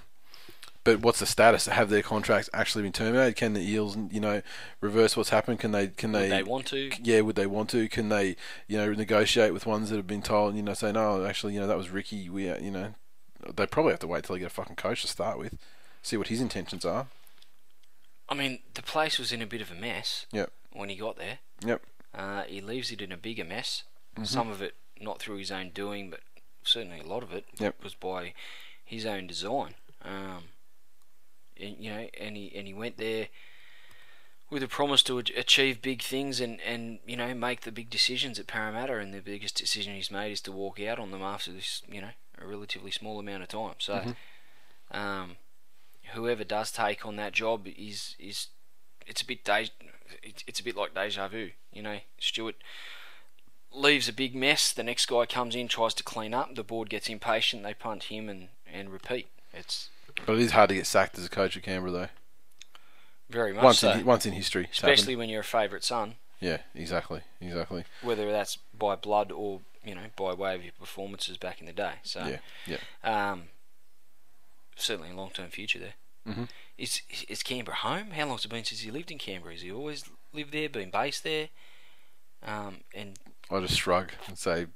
But what's the status? Have their contracts actually been terminated? Can the Eels, you know, reverse what's happened? Can they? Can Would they? they want to? Yeah, would they want to? Can they, you know, negotiate with ones that have been told, you know, say no, actually, you know, that was Ricky. We, uh, you know, they probably have to wait till they get a fucking coach to start with, see what his intentions are. I mean, the place was in a bit of a mess Yep. When he got there. Yep. Uh, he leaves it in a bigger mess. Mm-hmm. Some of it not through his own doing, but certainly a lot of it Yep. was by his own design. Um, and you know, and he and he went there with a promise to achieve big things and and you know make the big decisions at Parramatta. And the biggest decision he's made is to walk out on them after this, you know, a relatively small amount of time. So, Mm-hmm. um, whoever does take on that job is is it's a bit de- it's, it's a bit like deja vu. You know, Stewart leaves a big mess. The next guy comes in, tries to clean up. The board gets impatient. They punt him and and repeat. It's But it is hard to get sacked as a coach of Canberra, though. very much Once so, in once in history, it's happened. especially when you're a favourite son, Yeah, exactly, exactly. whether that's by blood or you know by way of your performances back in the day. So Yeah, yeah. um, certainly a long term future there. Mhm. Is is Canberra home? How long's it been since he lived in Canberra? Has he always lived there, been based there? Um, and I just shrug and say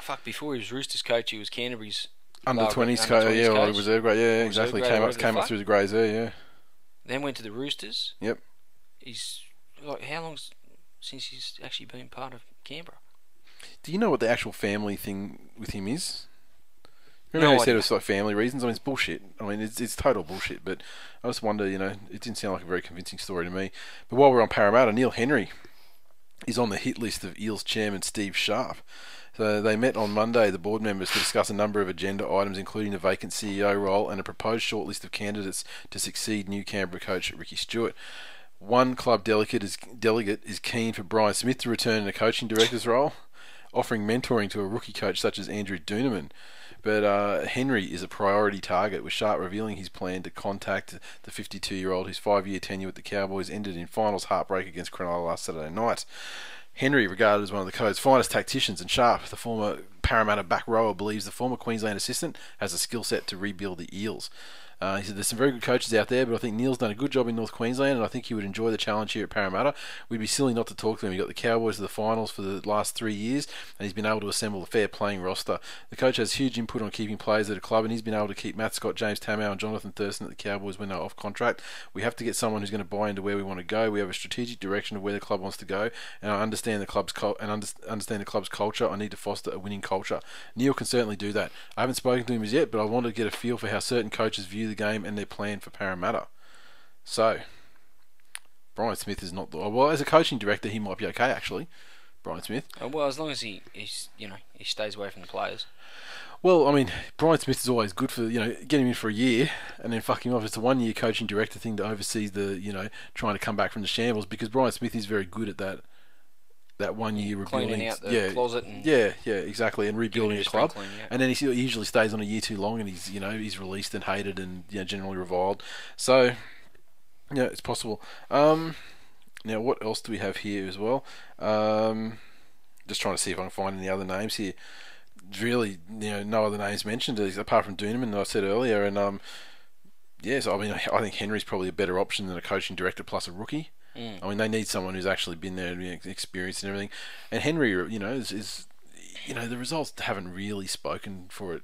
fuck, before he was Roosters coach, he was Canterbury's under twenties under co- 20s yeah, or coach. reserve grade, yeah, yeah, exactly. grade, Came up, came up fuck. through the greys there, yeah. Then went to the Roosters. Yep. He's like how long's since he's actually been part of Canberra? Do you know what the actual family thing with him is? No Remember how he said it was like family reasons? I mean, it's bullshit. I mean, it's it's total bullshit. But I just wonder, you know, it didn't sound like a very convincing story to me. But while we're on Parramatta, Neil Henry is on the hit list of Eels chairman Steve Sharp. So they met on Monday, the board members, to discuss a number of agenda items, including the vacant CEO role and a proposed shortlist of candidates to succeed new Canberra coach Ricky Stewart. One club delegate is delegate is keen for Brian Smith to return in a coaching director's role, offering mentoring to a rookie coach such as Andrew Dunemann. But uh, Henry is a priority target, with Sharp revealing his plan to contact the 52-year-old whose five-year tenure with the Cowboys ended in finals heartbreak against Cronulla last Saturday night. Henry, regarded as one of the code's finest tacticians, and Sharp, the former Parramatta back rower, believes the former Queensland assistant has a skill set to rebuild the Eels. Uh, he said there's some very good coaches out there, but I think Neil's done a good job in North Queensland, and I think he would enjoy the challenge here at Parramatta. We'd be silly not to talk to him. He got the Cowboys to the finals for the last three years, and he's been able to assemble a fair playing roster. The coach has huge input on keeping players at a club, and he's been able to keep Matt Scott, James Tamou, and Jonathan Thurston at the Cowboys when they're off contract. We have to get someone who's going to buy into where we want to go. We have a strategic direction of where the club wants to go, and I understand the club's and under- understand the club's culture. I need to foster a winning culture. Neil can certainly do that. I haven't spoken to him as yet, but I want to get a feel for how certain coaches view the game and their plan for Parramatta. So, Brian Smith is not the well as a coaching director. He might be okay actually. Brian Smith. Uh, well, as long as he, he's you know he stays away from the players. Well, I mean, Brian Smith is always good for you know get him in for a year and then fucking off. It's a one year coaching director thing to oversee the you know trying to come back from the shambles because Brian Smith is very good at that. That one year rebuilding, Cleaning out the yeah, closet and yeah, yeah, exactly, and rebuilding a club. sprinkling, yeah. And then he usually stays on a year too long, and he's you know he's released and hated and you know, generally reviled. So yeah, it's possible. Um, now what else do we have here as well? Um, just trying to see if I can find any other names here. Really, you know, no other names mentioned apart from Dunemann that I said earlier. And um, yes, I mean, I think Henry's probably a better option than a coaching director plus a rookie. Mm. I mean, they need someone who's actually been there and experienced and everything. And Henry, you know, is, is you know the results haven't really spoken for it,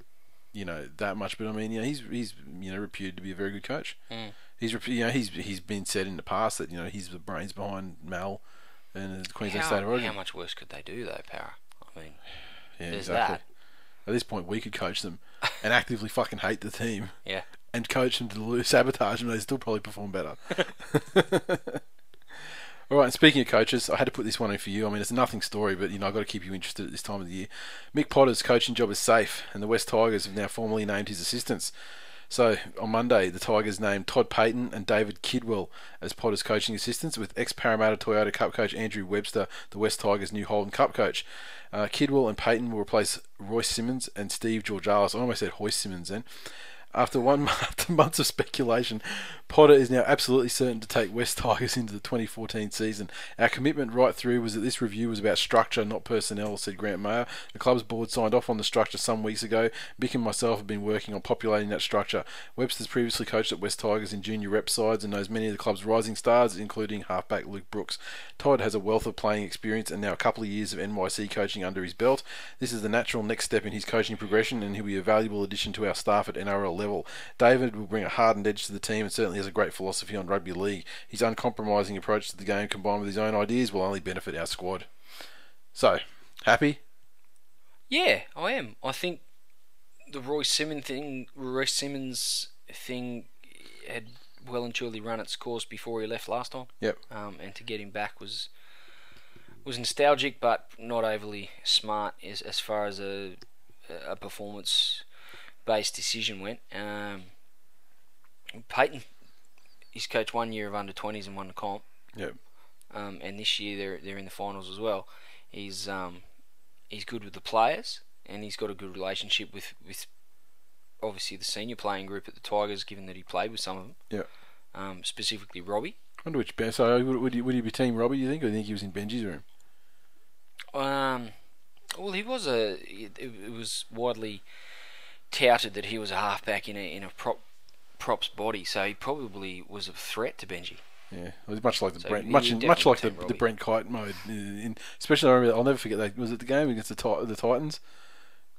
you know, that much. But I mean, you know, he's he's you know reputed to be a very good coach. Mm. He's you know he's he's been said in the past that you know he's the brains behind Mal and the Queensland how, State of Origin. how much worse could they do though, Power? I mean, yeah, there's exactly. that. At this point, we could coach them and actively fucking hate the team yeah. and coach them to lose, sabotage them. They still probably perform better. All right, and speaking of coaches, I had to put this one in for you. I mean, it's a nothing story, but you know I've got to keep you interested at this time of the year. Mick Potter's coaching job is safe, and the West Tigers have now formally named his assistants. So on Monday, the Tigers named Todd Payten and David Kidwell as Potter's coaching assistants, with ex-Parramatta Toyota Cup coach Andrew Webster, the West Tigers' new Holden Cup coach. Uh, Kidwell and Payton will replace Royce Simmons and Steve Georgalis. I almost said Hoyce Simmons then. After one after months of speculation, Potter is now absolutely certain to take West Tigers into the 2014 season. Our commitment right through was that this review was about structure, not personnel, said Grant Mayer. The club's board signed off on the structure some weeks ago. Bick and myself have been working on populating that structure. Webster's previously coached at West Tigers in junior rep sides and knows many of the club's rising stars, including halfback Luke Brooks. Todd has a wealth of playing experience and now a couple of years of NYC coaching under his belt. This is the natural next step in his coaching progression, and he'll be a valuable addition to our staff at NRL level. David will bring a hardened edge to the team and certainly has a great philosophy on rugby league. His uncompromising approach to the game combined with his own ideas will only benefit our squad. So, happy? Yeah, I am. I think the Roy Simmons thing, Roy Simmons thing, had well and truly run its course before he left last time. Yep. Um, and to get him back was was nostalgic, but not overly smart as as far as a a performance based decision went. Um, Payten, he's coached one year of under twenties and won the comp. Yep. Um, and this year they're they're in the finals as well. He's um, he's good with the players, and he's got a good relationship with with obviously the senior playing group at the Tigers, given that he played with some of them. Yeah. Um, specifically Robbie. I wonder which Ben. So, would, would, he, would he be Team Robbie, you think, or do you think he was in Benji's room? Um, well, he was a. It, it was widely touted that he was a halfback in a in a prop props body, so he probably was a threat to Benji. Yeah, it was much like the So Brent, much much like the, the Brent Kite mode. uh, In, especially, I remember, I'll never forget that. Was it the game against the the Titans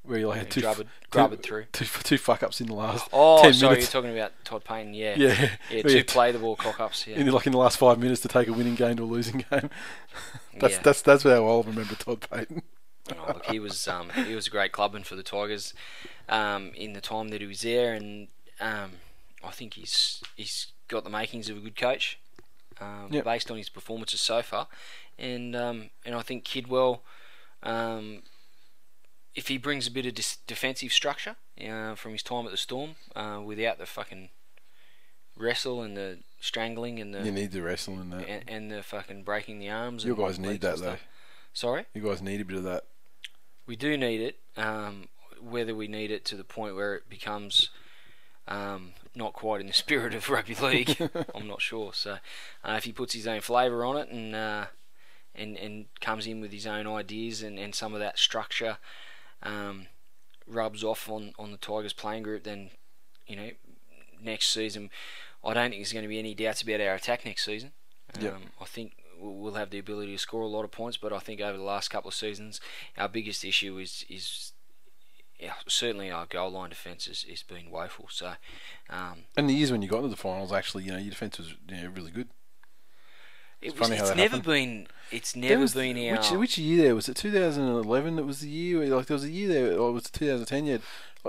where you like had two, Grubbered, two, grubbered two, two fuck ups in the last Oh, ten sorry, minutes? you're talking about Todd Payne. Yeah, yeah, yeah, two play the ball cock ups. Yeah, in like in the last five minutes to take a winning game to a losing game. that's Yeah. that's that's how I'll remember Todd Payten. Oh, look, he was um, he was a great clubman for the Tigers um, in the time that he was there, and um, I think he's he's got the makings of a good coach um, Yep. based on his performances so far, and um, and I think Kidwell, um, if he brings a bit of dis- defensive structure uh, from his time at the Storm, uh, without the fucking wrestle and the strangling and the You need the wrestling and that. and, and the fucking breaking the arms. You guys need that though. stuff. Sorry. You guys need a bit of that. We do need it. Um, whether we need it to the point where it becomes um, not quite in the spirit of rugby league, I'm not sure. So, uh, if he puts his own flavour on it and uh, and and comes in with his own ideas and, and some of that structure um, rubs off on, on the Tigers playing group, then you know next season, I don't think there's going to be any doubts about our attack next season. Um, Yep. I think we'll have the ability to score a lot of points, but I think over the last couple of seasons, our biggest issue is is yeah, certainly our goal line defence has, has been woeful. So, um, And the years when you got into the finals, actually, you know, your defence was you know, really good. it It's was, funny how it's never happened. been it's never was- been our which which year there was it? 2011 that was the year. where, Like there was a year there, or was 2010? Yeah, like,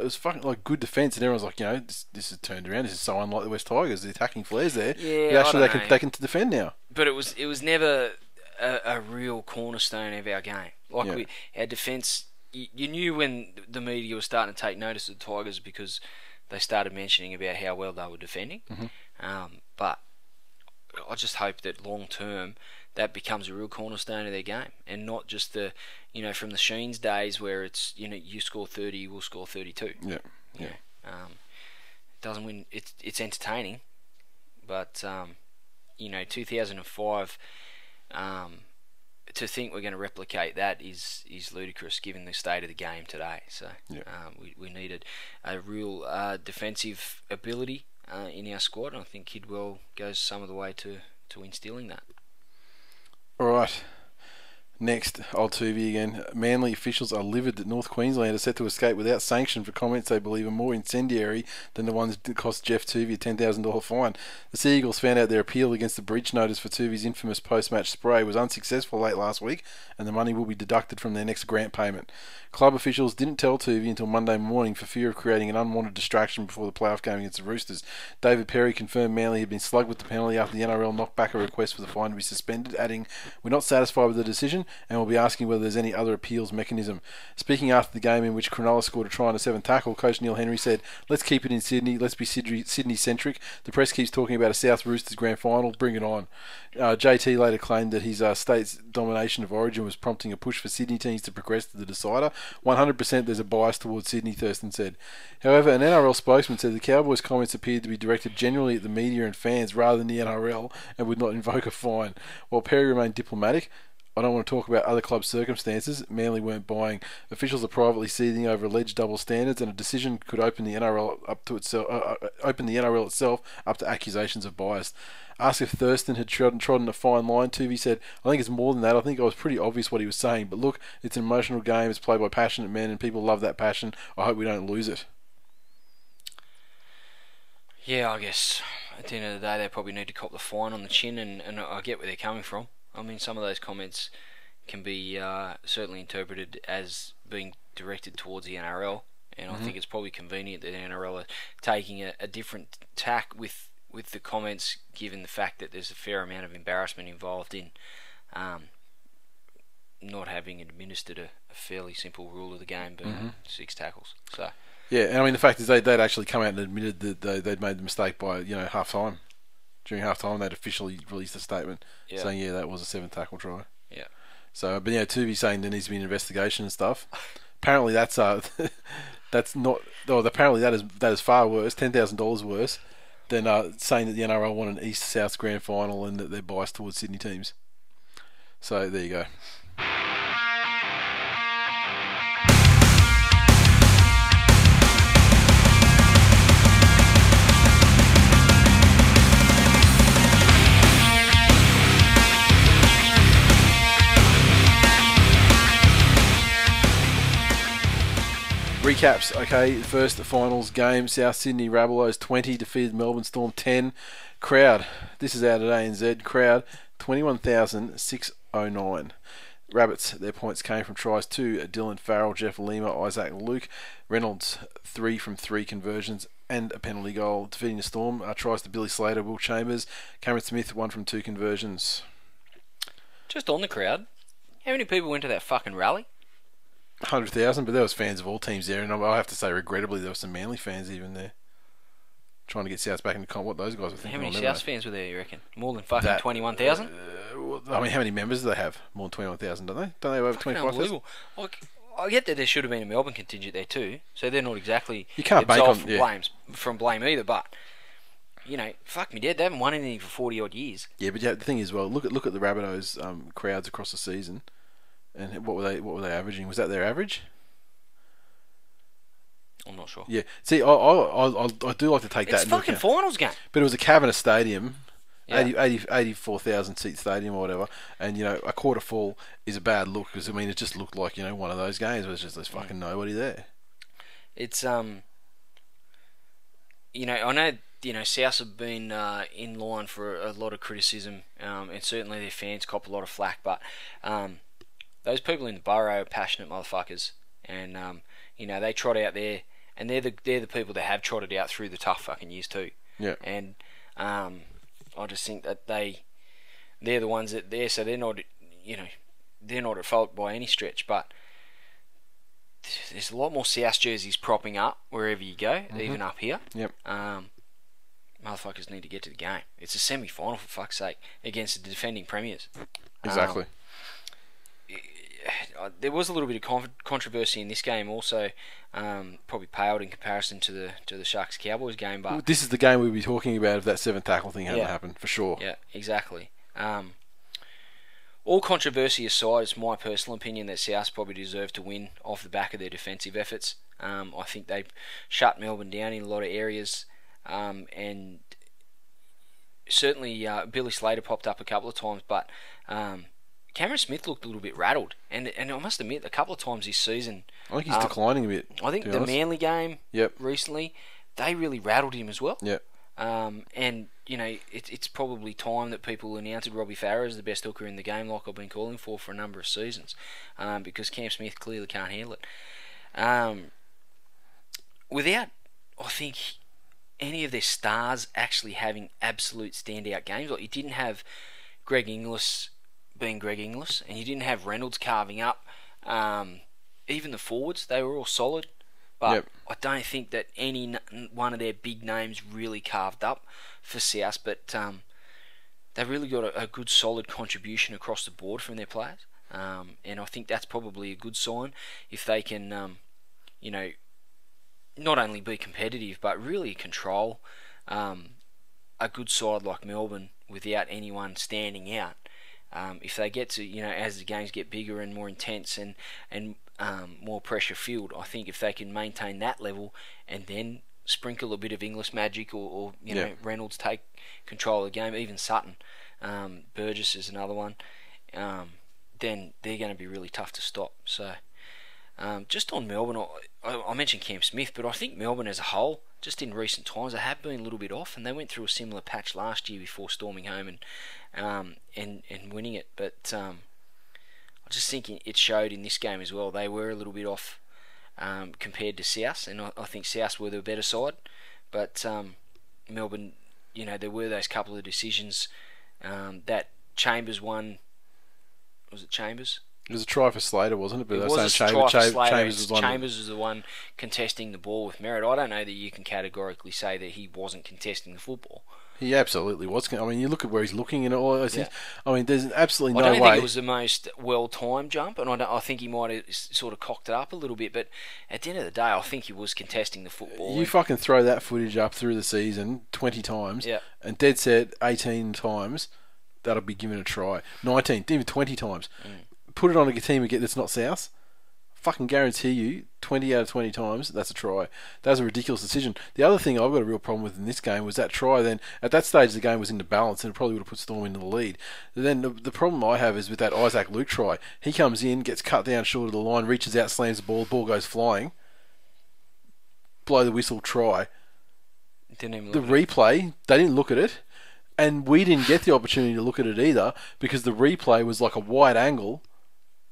it was fucking like good defence, and everyone's like, you know, this, this is turned around. This is so unlike the West Tigers. The attacking flares there. Yeah, But actually, they can they can defend now. But it was it was never a, a real cornerstone of our game. Like Yeah. we, our defence, you, you knew when the media was starting to take notice of the Tigers because they started mentioning about how well they were defending. Mm-hmm. Um, but I just hope that long term that becomes a real cornerstone of their game, and not just the you know from the Sheens days where it's you know you score thirty, we'll score thirty two. Yeah, Yeah. Um, it doesn't win. It's it's entertaining, but um, you know, 2005. Um, to think we're going to replicate that is is ludicrous given the state of the game today. So Yeah. um, we we needed a real uh, defensive ability uh, in our squad, and I think Kidwell goes some of the way to to instilling that. All right. Next, old Toovey again. Manly officials are livid that North Queensland are set to escape without sanction for comments they believe are more incendiary than the ones that cost Geoff Toovey a $10,000 fine. The Sea Eagles found out their appeal against the breach notice for Toovey's infamous post-match spray was unsuccessful late last week, and the money will be deducted from their next grant payment. Club officials didn't tell Toovey until Monday morning for fear of creating an unwanted distraction before the playoff game against the Roosters. David Perry confirmed Manly had been slugged with the penalty after the NRL knocked back a request for the fine to be suspended, adding, We're not satisfied with the decision and will be asking whether there's any other appeals mechanism. Speaking after the game in which Cronulla scored a try on a seven tackle, Coach Neil Henry said, Let's keep it in Sydney, let's be Sydney centric. The press keeps talking about a South Roosters grand final, bring it on. Uh, JT later claimed that his uh, state's domination of Origin was prompting a push for Sydney teams to progress to the decider. 100% there's a bias towards Sydney, Thurston said. However, an NRL spokesman said the Cowboys' comments appeared to be directed generally at the media and fans rather than the NRL and would not invoke a fine. While Perry remained diplomatic, I don't want to talk about other clubs' circumstances. Manly weren't buying. Officials are privately seething over alleged double standards, and a decision could open the NRL up to itself, uh, uh, open the NRL itself up to accusations of bias. Asked if Thurston had trodden, trodden a fine line, Toovey said, "I think it's more than that. I think it was pretty obvious what he was saying. But look, it's an emotional game. It's played by passionate men, and people love that passion. I hope we don't lose it." Yeah, I guess at the end of the day, they probably need to cop the fine on the chin, and, and I get where they're coming from. I mean, some of those comments can be uh, certainly interpreted as being directed towards the NRL, and I think it's probably convenient that the NRL are taking a, a different tack with with the comments, given the fact that there's a fair amount of embarrassment involved in um, not having administered a, a fairly simple rule of the game, being six tackles. So. Yeah, and I mean the fact is they they'd actually come out and admitted that they, they'd made the mistake by you know half time. During half time, they'd officially released a statement Yeah. saying yeah that was a seven tackle try. Yeah. So, but yeah, Toovey saying there needs to be an investigation and stuff. apparently, that's uh, that's not. Oh, apparently that is that is far worse, ten thousand dollars worse than uh, saying that the NRL won an East South grand final and that they're biased towards Sydney teams. So there you go. Recaps, okay. First finals game, South Sydney Rabbitohs 20 defeated Melbourne Storm 10. Crowd, this is out at ANZ. Crowd 21,609. Rabbits, their points came from tries to Dylan Farrell, Jeff Lima, Isaac Luke. Reynolds, three from three conversions and a penalty goal. Defeating the Storm, uh, tries to Billy Slater, Will Chambers. Cameron Smith, one from two conversions. Just on the crowd, how many people went to that fucking rally? Hundred thousand, but there was fans of all teams there, and I have to say, regrettably, there were some Manly fans even there, trying to get Souths back into comp. What those guys were thinking? How many South fans were there? You reckon more than fucking twenty-one thousand? Uh, well, I mean, how many members do they have? More than twenty-one thousand, don't they? Don't they have over twenty-five thousand? Unbelievable. Like, I get that there should have been a Melbourne contingent there too, so they're not exactly You can't bank on- from yeah. blames from blame either. But you know, fuck me dead. They haven't won anything for forty odd years. Yeah, but yeah, the thing is, well, look at look at the Rabbitohs um, crowds across the season, and what were they what were they averaging? Was that their average? I'm not sure. Yeah. See, I I, I, I do like to take that It's fucking account. finals game. But it was a Cabinet Stadium, Yeah. 80, 80, 84,000 seat stadium or whatever, and you know a quarter full is a bad look because I mean it just looked like you know one of those games where there's just there's fucking nobody there. It's um, you know, I know you know South have been uh, in line for a lot of criticism, um, and certainly their fans cop a lot of flack. But um, those people in the borough are passionate motherfuckers, and um, you know they trot out there, and they're the they're the people that have trotted out through the tough fucking years too. Yeah. And um, I just think that they they're the ones that they're so they're not you know they're not at fault by any stretch, but there's a lot more South jerseys propping up wherever you go, even up here. Yep. Um, motherfuckers need to get to the game. It's a semi-final for fuck's sake against the defending premiers. Exactly. Uh, there was a little bit of con- controversy in this game, also um, probably paled in comparison to the to the Sharks Cowboys game, but this is the game we'd be talking about if that seventh tackle thing hadn't Yeah. happened for sure. Yeah, exactly. Um, all controversy aside, it's my personal opinion that South probably deserved to win off the back of their defensive efforts. Um, I think they shut Melbourne down in a lot of areas, um, and certainly uh, Billy Slater popped up a couple of times, but um, Cameron Smith looked a little bit rattled, and and I must admit, a couple of times this season, I think he's Um, declining a bit. I think the honest. Manly game Yep. recently, they really rattled him as well. Yep. Um, and you know, it, it's probably time that people announced Robbie Farah as the best hooker in the game, like I've been calling for for a number of seasons, um, because Cam Smith clearly can't handle it. Um, without, I think, any of their stars actually having absolute standout games, like you didn't have Greg Inglis being Greg Inglis, and you didn't have Reynolds carving up. Um, even the forwards, they were all solid. But Yep. I don't think that any n- one of their big names really carved up for South, but um, they've really got a, a good solid contribution across the board from their players. Um, and I think that's probably a good sign if they can, um, you know, not only be competitive but really control um, a good side like Melbourne without anyone standing out. Um, if they get to, you know, as the games get bigger and more intense and and um, more pressure filled, I think if they can maintain that level and then sprinkle a bit of Inglis magic or, or you know Reynolds take control of the game, even Sutton, um, Burgess is another one, um, then they're going to be really tough to stop. So. Um, just on Melbourne, I, I, I mentioned Cam Smith, but I think Melbourne as a whole, just in recent times, they have been a little bit off, and they went through a similar patch last year before storming home and um, and and winning it. But um, I just think it showed in this game as well. They were a little bit off um, compared to South, and I, I think South were the better side. But um, Melbourne, you know, there were those couple of decisions um, that Chambers won. Was it Chambers? It was a try for Slater, wasn't it? But It was a saying try Chambers, for Chambers, Slater. Chambers was. Chambers was the one contesting the ball with merit. I don't know that you can categorically say that he wasn't contesting the football. He absolutely was. I mean, you look at where he's looking and all those Yeah. things. I mean, there's absolutely no way. I don't way. think it was the most well-timed jump, and I, don't, I think he might have sort of cocked it up a little bit. But at the end of the day, I think he was contesting the football. You fucking throw that footage up through the season 20 times, Yeah. and dead set 18 times, that'll be given a try. 19, even 20 times. Mm. Put it on a team again that's not South. Fucking guarantee you, 20 out of 20 times, that's a try. That was a ridiculous decision. The other thing I've got a real problem with in this game was that try. Then at that stage, the game was into balance, and it probably would have put Storm into the lead. Then the, the problem I have is with that Isaac Luke try. He comes in, gets cut down short of the line, reaches out, slams the ball, ball goes flying. Blow the whistle, try didn't even the look at it. replay, they didn't look at it, and we didn't get the opportunity to look at it either because the replay was like a wide angle,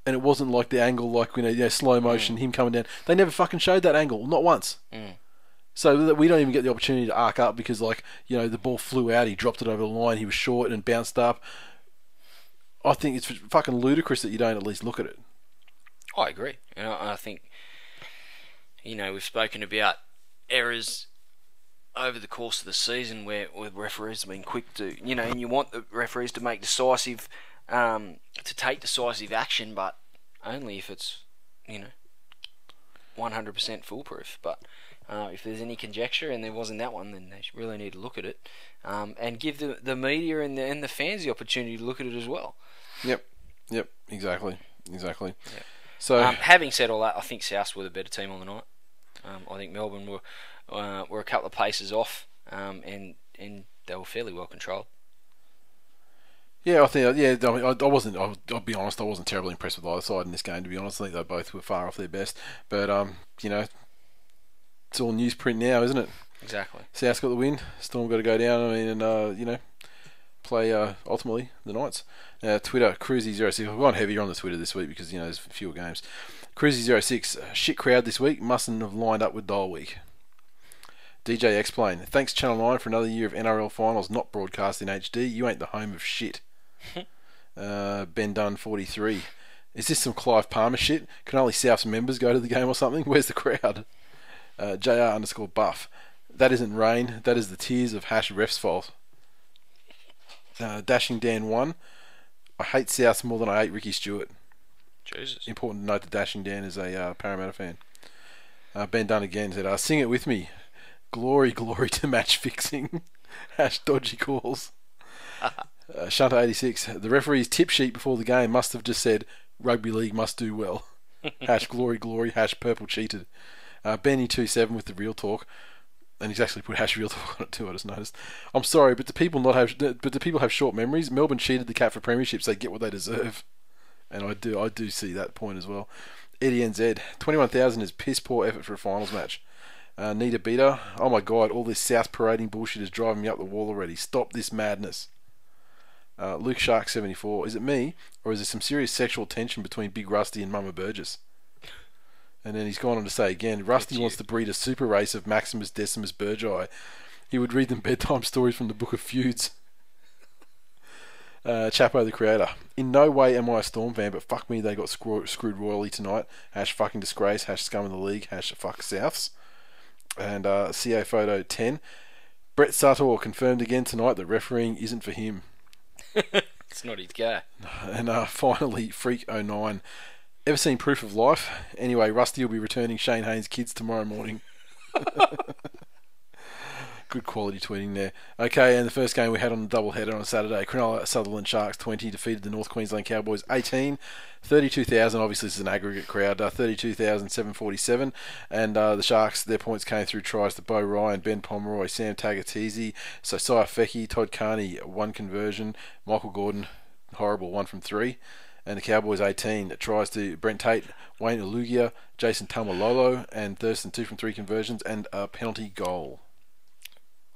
and it wasn't like the angle like you know, slow motion, him coming down. They never fucking showed that angle, not once. Mm. So that we don't even get the opportunity to arc up because like you know the ball flew out, he dropped it over the line, he was short and bounced up. I think it's fucking ludicrous that you don't at least look at it. I agree, and I, I think you know we've spoken about errors over the course of the season where, where referees have been quick to you know, and you want the referees to make decisive, um, to take decisive action, but only if it's you know, 100% foolproof. But uh, if there's any conjecture, and there wasn't that one, then they really need to look at it, um, and give the the media and the and the fans the opportunity to look at it as well. Yep, yep, exactly, exactly. Yeah. So Um, having said all that, I think South were the better team on the night. Um, I think Melbourne were uh, were a couple of paces off, um, and and they were fairly well controlled. Yeah, I think. Yeah, I, I, wasn't. I'll, I'll be honest. I wasn't terribly impressed with either side in this game. To be honest, I think they both were far off their best. But um, you know, it's all newsprint now, isn't it? Exactly. South's got the win. Storm got to go down. I mean, and uh, you know, play uh, ultimately the Knights. Uh, Twitter Cruzy06. I've gone heavier on the Twitter this week because you know there's fewer games. Cruzy06. uh, Shit crowd this week. Mustn't have lined up with Dial Week. DJ Explain. Thanks Channel 9 for another year of NRL finals not broadcast in HD. You ain't the home of shit. uh, ben Dunn 43. Is this some Clive Palmer shit? Can only South's members go to the game or something? Where's the crowd? Uh, JR underscore buff. That isn't rain. That is the tears of hash ref's fault. Uh, Dashing Dan 1. I hate South more than I hate Ricky Stewart. Jesus. Important to note that Dashing Dan is a uh, Parramatta fan. Uh, ben Dunn again said, uh, "Sing it with me, glory, glory to match fixing." Hash dodgy calls. Uh, Shunter eighty six. The referee's tip sheet before the game must have just said, "Rugby league must do well." hash glory, glory. Hash purple cheated. Uh, Benny two seven with the real talk. And he's actually put hash real talk on it too. I just noticed. I'm sorry, but do people not have? But do people have short memories? Melbourne cheated the cat for premierships. They get what they deserve and I do I do see that point as well. Eddie NZ, twenty one thousand is piss poor effort for a finals match. Uh, need a beater? Oh my god, all this South parading bullshit is driving me up the wall already. Stop this madness. Uh, Luke Shark seventy four, is it me or is there some serious sexual tension between Big Rusty and Mama Burgess? And then he's gone on to say again, Rusty wants to breed a super race of Maximus Decimus Burgii. He would read them bedtime stories from the Book of Feuds. Uh, Chapo the creator. In no way am I a Storm fan, but fuck me, they got screw- screwed royally tonight. Hash fucking disgrace. Hash scum of the league. Hash fuck Souths. And uh, CA photo 10. Brett Sutter confirmed again tonight that refereeing isn't for him. It's not his guy. And uh, finally, Freak 09. Ever seen proof of life? Anyway, Rusty will be returning Shayne Hayne's kids tomorrow morning. Good quality tweeting there. Okay, and the first game we had on the double header on Saturday, Cronulla Sutherland Sharks 20 defeated the North Queensland Cowboys 18. 32,000, obviously this is an aggregate crowd, uh, 32,747. And uh, the Sharks, their points came through tries to Beau Ryan, Ben Pomeroy, Sam Tagataese, Sosaia Feki, Todd Carney, one conversion, Michael Gordon, horrible, one from three. And the Cowboys 18 tries to Brent Tate, Wayne Alugia, Jason Taumalolo, and Thurston two from three conversions and a penalty goal.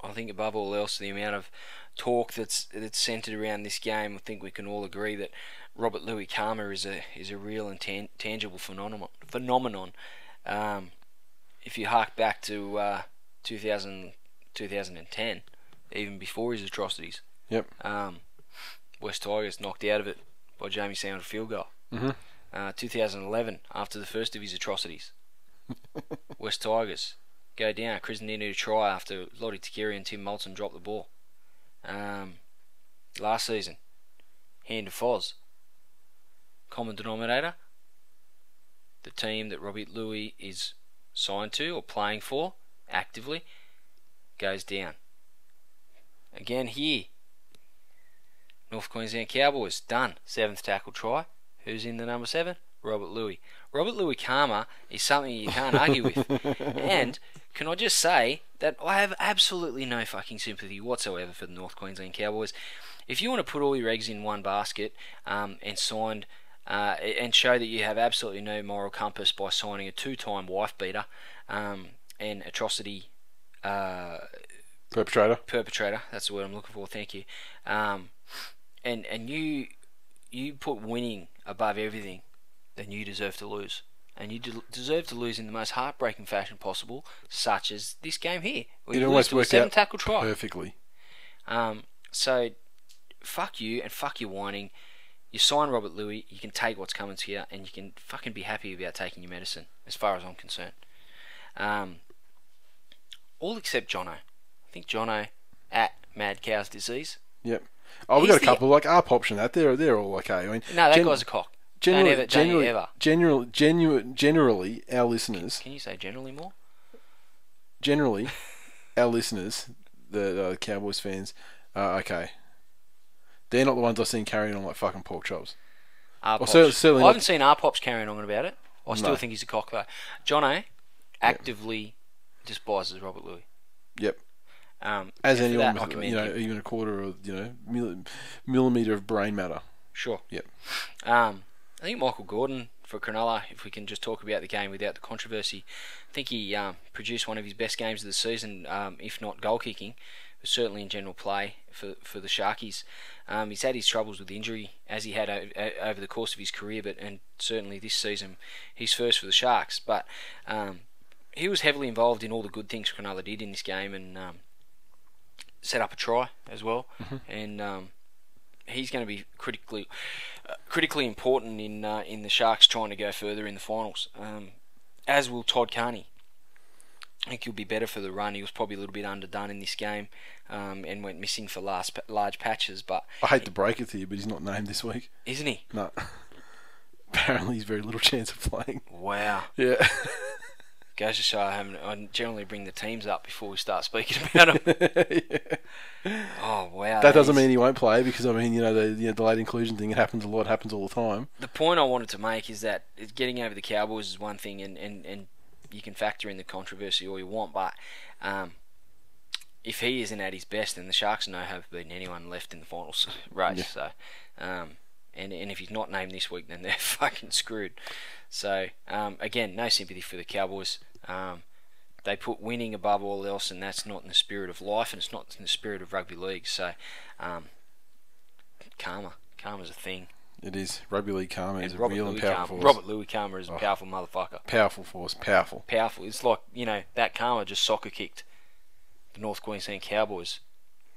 I think above all else, the amount of talk that's that's centered around this game, I think we can all agree that Robert Lui Karma is a is a real and tan- tangible phenomenon. Phenomenon. Um, if you hark back to uh, 2000, 2010, even before his atrocities, Yep. um, West Tigers knocked out of it by Jamie Soward field goal. Mhm. Uh, 2011, after the first of his atrocities, West Tigers go down. Krisnan Inu to try after Lote Tuqiri and Tim Moltzen dropped the ball. Um, last season, hand to Foz. Common denominator. The team that Robbie Lui is signed to or playing for actively goes down. Again here, North Queensland Cowboys done seventh tackle try. Who's in the number seven? Robert Lui. Robert Lui Karma is something you can't argue with. And can I just say that I have absolutely no fucking sympathy whatsoever for the North Queensland Cowboys. If you want to put all your eggs in one basket um, and signed uh, and show that you have absolutely no moral compass by signing a two-time wife beater um, and atrocity uh, Perpetrator. perpetrator. That's the word I'm looking for. Thank you. Um, and and you you put winning above everything, then you deserve to lose, and you de- deserve to lose in the most heartbreaking fashion possible, such as this game here. where It almost worked seven out tackle try. perfectly. Um, so fuck you and fuck your whining. You sign Robert Lui, you can take what's coming to you, and you can fucking be happy about taking your medicine, as far as I'm concerned. Um, all except Jono. I think Jono at Mad Cow's disease. Yep. Oh, we got a the- couple like our option that they're they're all okay. I mean, No, that gen- guy's a cock. Generally, don't ever, don't generally, ever. generally, genu- generally, our listeners, Can you say generally more? generally, our listeners, the uh, Cowboys fans, are okay. They're not the ones I've seen carrying on like fucking pork chops. Well, certainly- certainly I haven't seen R Pops carrying on about it. I still No. think he's a cock though. Jono, actively despises Robert Lui. Yep. Um, As anyone that, with, you know, him. even a quarter of, you know, millimeter of brain matter. Sure. Yep. Um, I think Michael Gordon for Cronulla, if we can just talk about the game without the controversy, I think he um, produced one of his best games of the season, um, if not goal kicking, but certainly in general play for for the Sharkies. Um, he's had his troubles with injury as he had o- over the course of his career, but and certainly this season he's first for the Sharks. But um, he was heavily involved in all the good things Cronulla did in this game and um, set up a try as well, and. He's going to be critically uh, critically important in uh, in the Sharks trying to go further in the finals. Um, as will Todd Carney. I think he'll be better for the run. He was probably a little bit underdone in this game um, and went missing for last large patches. But I hate to break it to you, but he's not named this week. isn't he? No. Apparently, he's very little chance of playing. Wow. Yeah. Goes to show I. I generally bring the teams up before we start speaking about them. Oh wow. that doesn't is- mean he won't play because I mean, you know, the you know, delayed inclusion thing. It happens a lot. Happens all the time. the point I wanted to make is that getting over the Cowboys is one thing, and, and, and you can factor in the controversy all you want, but um, if he isn't at his best, then the Sharks no have beaten anyone left in the finals race. Yeah. So, um, and and if he's not named this week, then they're fucking screwed. So um, again, no sympathy for the Cowboys. Um, they put winning above all else, and that's not in the spirit of life, and it's not in the spirit of rugby league. So, um, karma, karma's a thing. It is rugby league karma is And a real Lui and powerful Karma, force. Robert Lui Karma is a Oh. powerful motherfucker. Powerful force. Powerful. Powerful. It's like you know that Karma just soccer kicked the North Queensland Cowboys.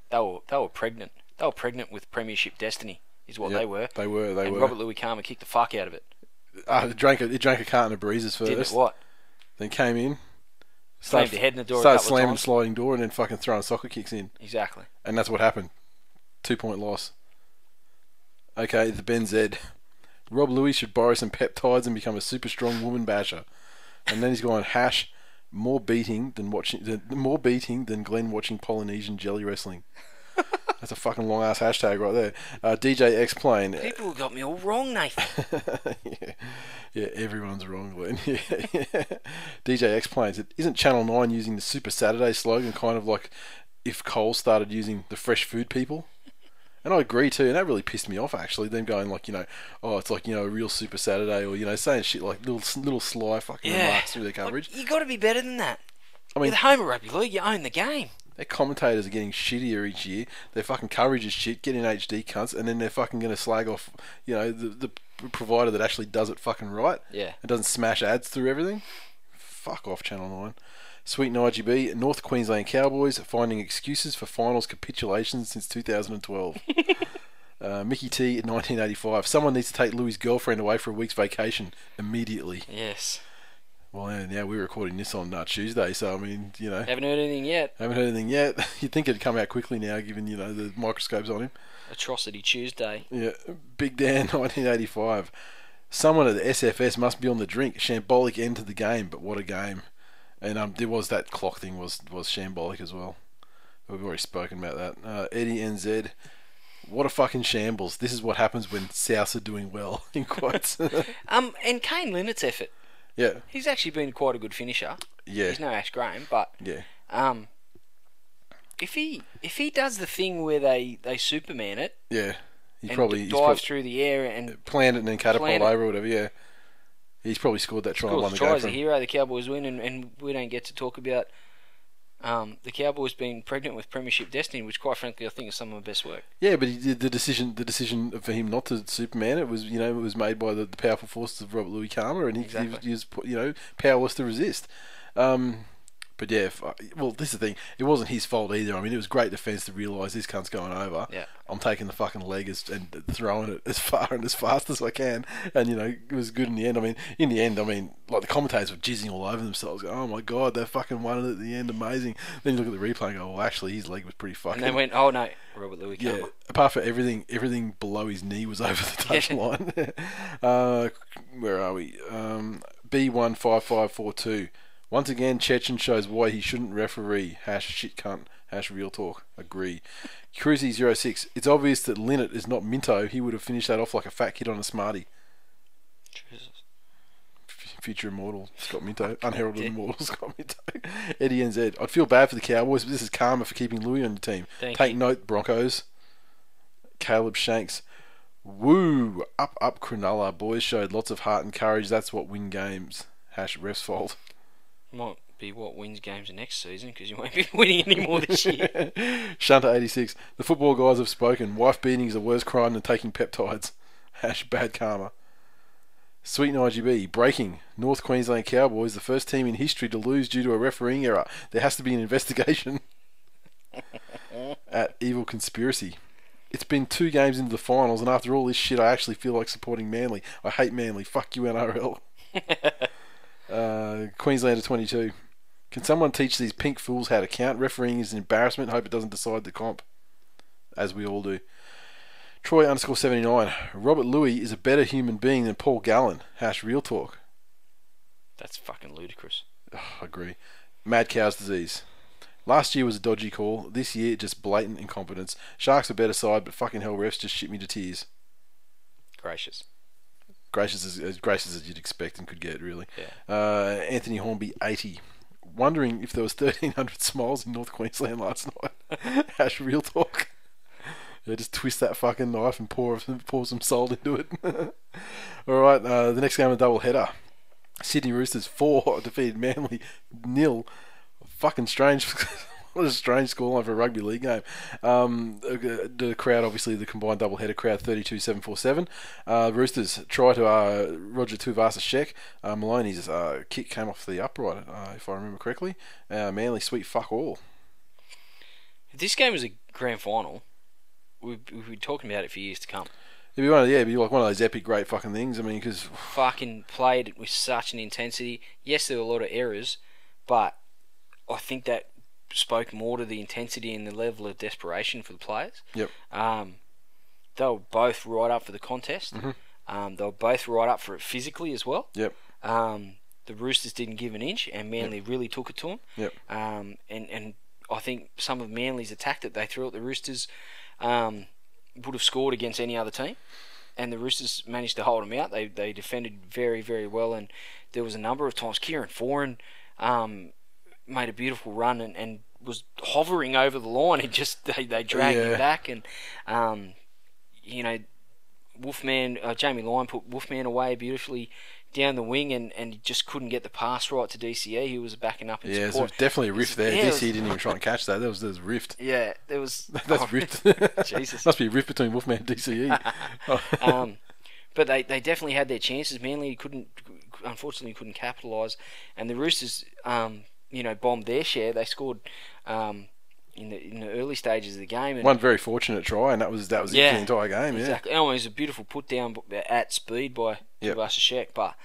They were they were pregnant. They were pregnant with premiership destiny. Is what Yep, they were. They were. They and were. Robert Lui Karma kicked the fuck out of it. uh, it drank a, it drank a carton of breezes Didn't it? first. What? Then came in. Slammed your head in the door Started slamming times. sliding door and then fucking throwing soccer kicks in. Exactly. And that's what happened. Two point loss. Okay, the Ben Zed. Rob Lui should borrow some peptides and become a super strong woman basher. And then he's going hash more beating than watching more beating than Glenn watching Polynesian jelly wrestling. That's a fucking long ass hashtag right there. Uh, DJ X Plane. People got me all wrong, Nathan. yeah. yeah, everyone's wrong, Glenn. Yeah. DJ explains it isn't Channel Nine using the Super Saturday slogan, kind of like if Coles started using the fresh food people. And I agree too, and that really pissed me off actually. Them going like, you know, oh, it's like you know a real Super Saturday, or you know, saying shit like little little sly fucking Yeah. remarks through their coverage. you got to be better than that. I mean, You're the home of rugby league. You own the game. Their commentators are getting shittier each year. Their fucking coverage is shit, getting HD cunts, and then they're fucking gonna slag off, you know, the the provider that actually does it fucking right. Yeah. It doesn't smash ads through everything. Fuck off, Channel 9. Sweet IGB, North Queensland Cowboys finding excuses for finals capitulations since 2012. uh, Mickey T, 1985. Someone needs to take Lui's girlfriend away for a week's vacation immediately. Yes. Well, yeah, now we're recording this on uh, Tuesday, so I mean, you know, Haven't heard anything yet. haven't heard anything yet. You'd think it'd come out quickly now, given, you know, the microscopes on him. Atrocity Tuesday. Yeah, Big Dan, 1985. Someone at the SFS must be on the drink. Shambolic end to the game, but what a game! And um, there was that clock thing was was shambolic as well. We've already spoken about that. Uh, Eddie NZ, what a fucking shambles! This is what happens when Souths are doing well. In quotes. Um, and Kane Linnett's effort. Yeah, He's actually been quite a good finisher. yeah, He's no Ash Graham, but yeah. um, if he if he does the thing where they they Superman it Yeah, he probably dives prob- through the air and planned it and then catapult over or whatever. Yeah, he's probably scored that try scores the the tries a hero, the Cowboys win, and, and we don't get to talk about um, the Cowboys being pregnant with premiership destiny, which quite frankly I think is some of my best work. Yeah, but he did the decision. The decision for him not to Superman it was, you know, it was made by the, the powerful forces of Robert Lui Karma, and he, he, was, he was, you know, powerless to resist. Um, but yeah, if, uh, well, this is the thing. It wasn't his fault either. I mean, it was great defense to realise this cunt's going over. Yeah. I'm taking the fucking leg as, and throwing it as far and as fast as I can. And, you know, it was good in the end. I mean, in the end, I mean, like the commentators were jizzing all over themselves. Oh my God, they fucking won it at the end. Amazing. Then you look at the replay and go, well, actually, his leg was pretty fucking. And then went, oh no, Robert Lui Yeah, apart from everything, everything below his knee was over the touchline. uh, where are we? Um, B15542. Once again, Cecchin shows why he shouldn't referee. Hash shit cunt. Hash real talk. Agree. Cruzy 06. It's obvious that Linnett is not Minto. He would have finished that off like a fat kid on a smartie. Jesus. future immortal Scott Minto, unheralded immortal Scott Minto, Eddie NZ. I'd feel bad for the Cowboys, but this is karma for keeping Lui on your team. Thank Take you. note, Broncos. Caleb Shanks. Woo! Up, up, Cronulla. Boys showed lots of heart and courage. That's what win games. Hash ref's fault. Might be what wins games the next season because you won't be winning anymore this year. Shunter86. The football guys have spoken. Wife beating is a worse crime than taking peptides. Hash bad karma. Sweet IGB. Breaking. North Queensland Cowboys, the first team in history to lose due to a refereeing error. There has to be an investigation. At Evil Conspiracy. It's been two games into the finals, and after all this shit, I actually feel like supporting Manly. I hate Manly. Fuck you, NRL. Uh, Queenslander 22. Can someone teach these pink fools how to count? Refereeing is an embarrassment. Hope it doesn't decide the comp. As we all do. Troy underscore 79. Robert Lui is a better human being than Paul Gallen. Hash real talk. That's fucking ludicrous. Ugh, agree. Mad cow's disease. Last year was a dodgy call. This year, just blatant incompetence. Sharks are better side, but fucking hell, refs just shit me to tears. Gracious. Gracious as, as gracious as you'd expect and could get, really. Yeah. Uh, Anthony Hornby, 80. Wondering if there was 1,300 smiles in North Queensland last night. Hash real talk. Yeah, just twist that fucking knife and pour pour some salt into it. All right, uh, the next game of double header. Sydney Roosters four defeated Manly nil. Fucking strange. what a strange scoreline for a rugby league game. Um, the crowd, obviously, the combined double header crowd, 32-747. Uh, Roosters try to uh, Roger Tuivasa-Sheck. Uh, Maloney's uh, kick came off the upright, uh, if I remember correctly. Uh, Manly sweet fuck all. If this game was a grand final, we'd, we'd be talking about it for years to come. It'd be one of yeah, it'd be like one of those epic, great fucking things. I mean, because Fucking played with such an intensity. Yes, there were a lot of errors, but I think that spoke more to the intensity and the level of desperation for the players. Yep. Um, they were both right up for the contest. Mm-hmm. Um, they were both right up for it physically as well. yep, Um, the Roosters didn't give an inch, and Manly really took it to them. yep, Um, and and I think some of Manly's attack that they threw at the Roosters um, would have scored against any other team. And the Roosters managed to hold them out. They they defended very very well, and there was a number of times Kieran Foran um, made a beautiful run and, and was hovering over the line. He just they, they dragged Yeah. him back, and um, you know Wolfman, uh, Jamie Lyon put Wolfman away beautifully down the wing and, and he just couldn't get the pass right to DCE. He was backing up in yeah. Support. definitely a rift there. Yeah, it DC was- didn't even try and catch that. There was there's rift. Yeah, there was. That's oh, rift. Jesus. Must be a rift between Wolfman and DCE. Um, but they, they definitely had their chances. Manly couldn't, unfortunately, couldn't capitalise, and the Roosters, um, you know, bombed their share. They scored um, in the in the early stages of the game. And One very fortunate try, and that was that was it Yeah, for the entire game. Exactly. Oh, it was a beautiful put down at speed by Yep. But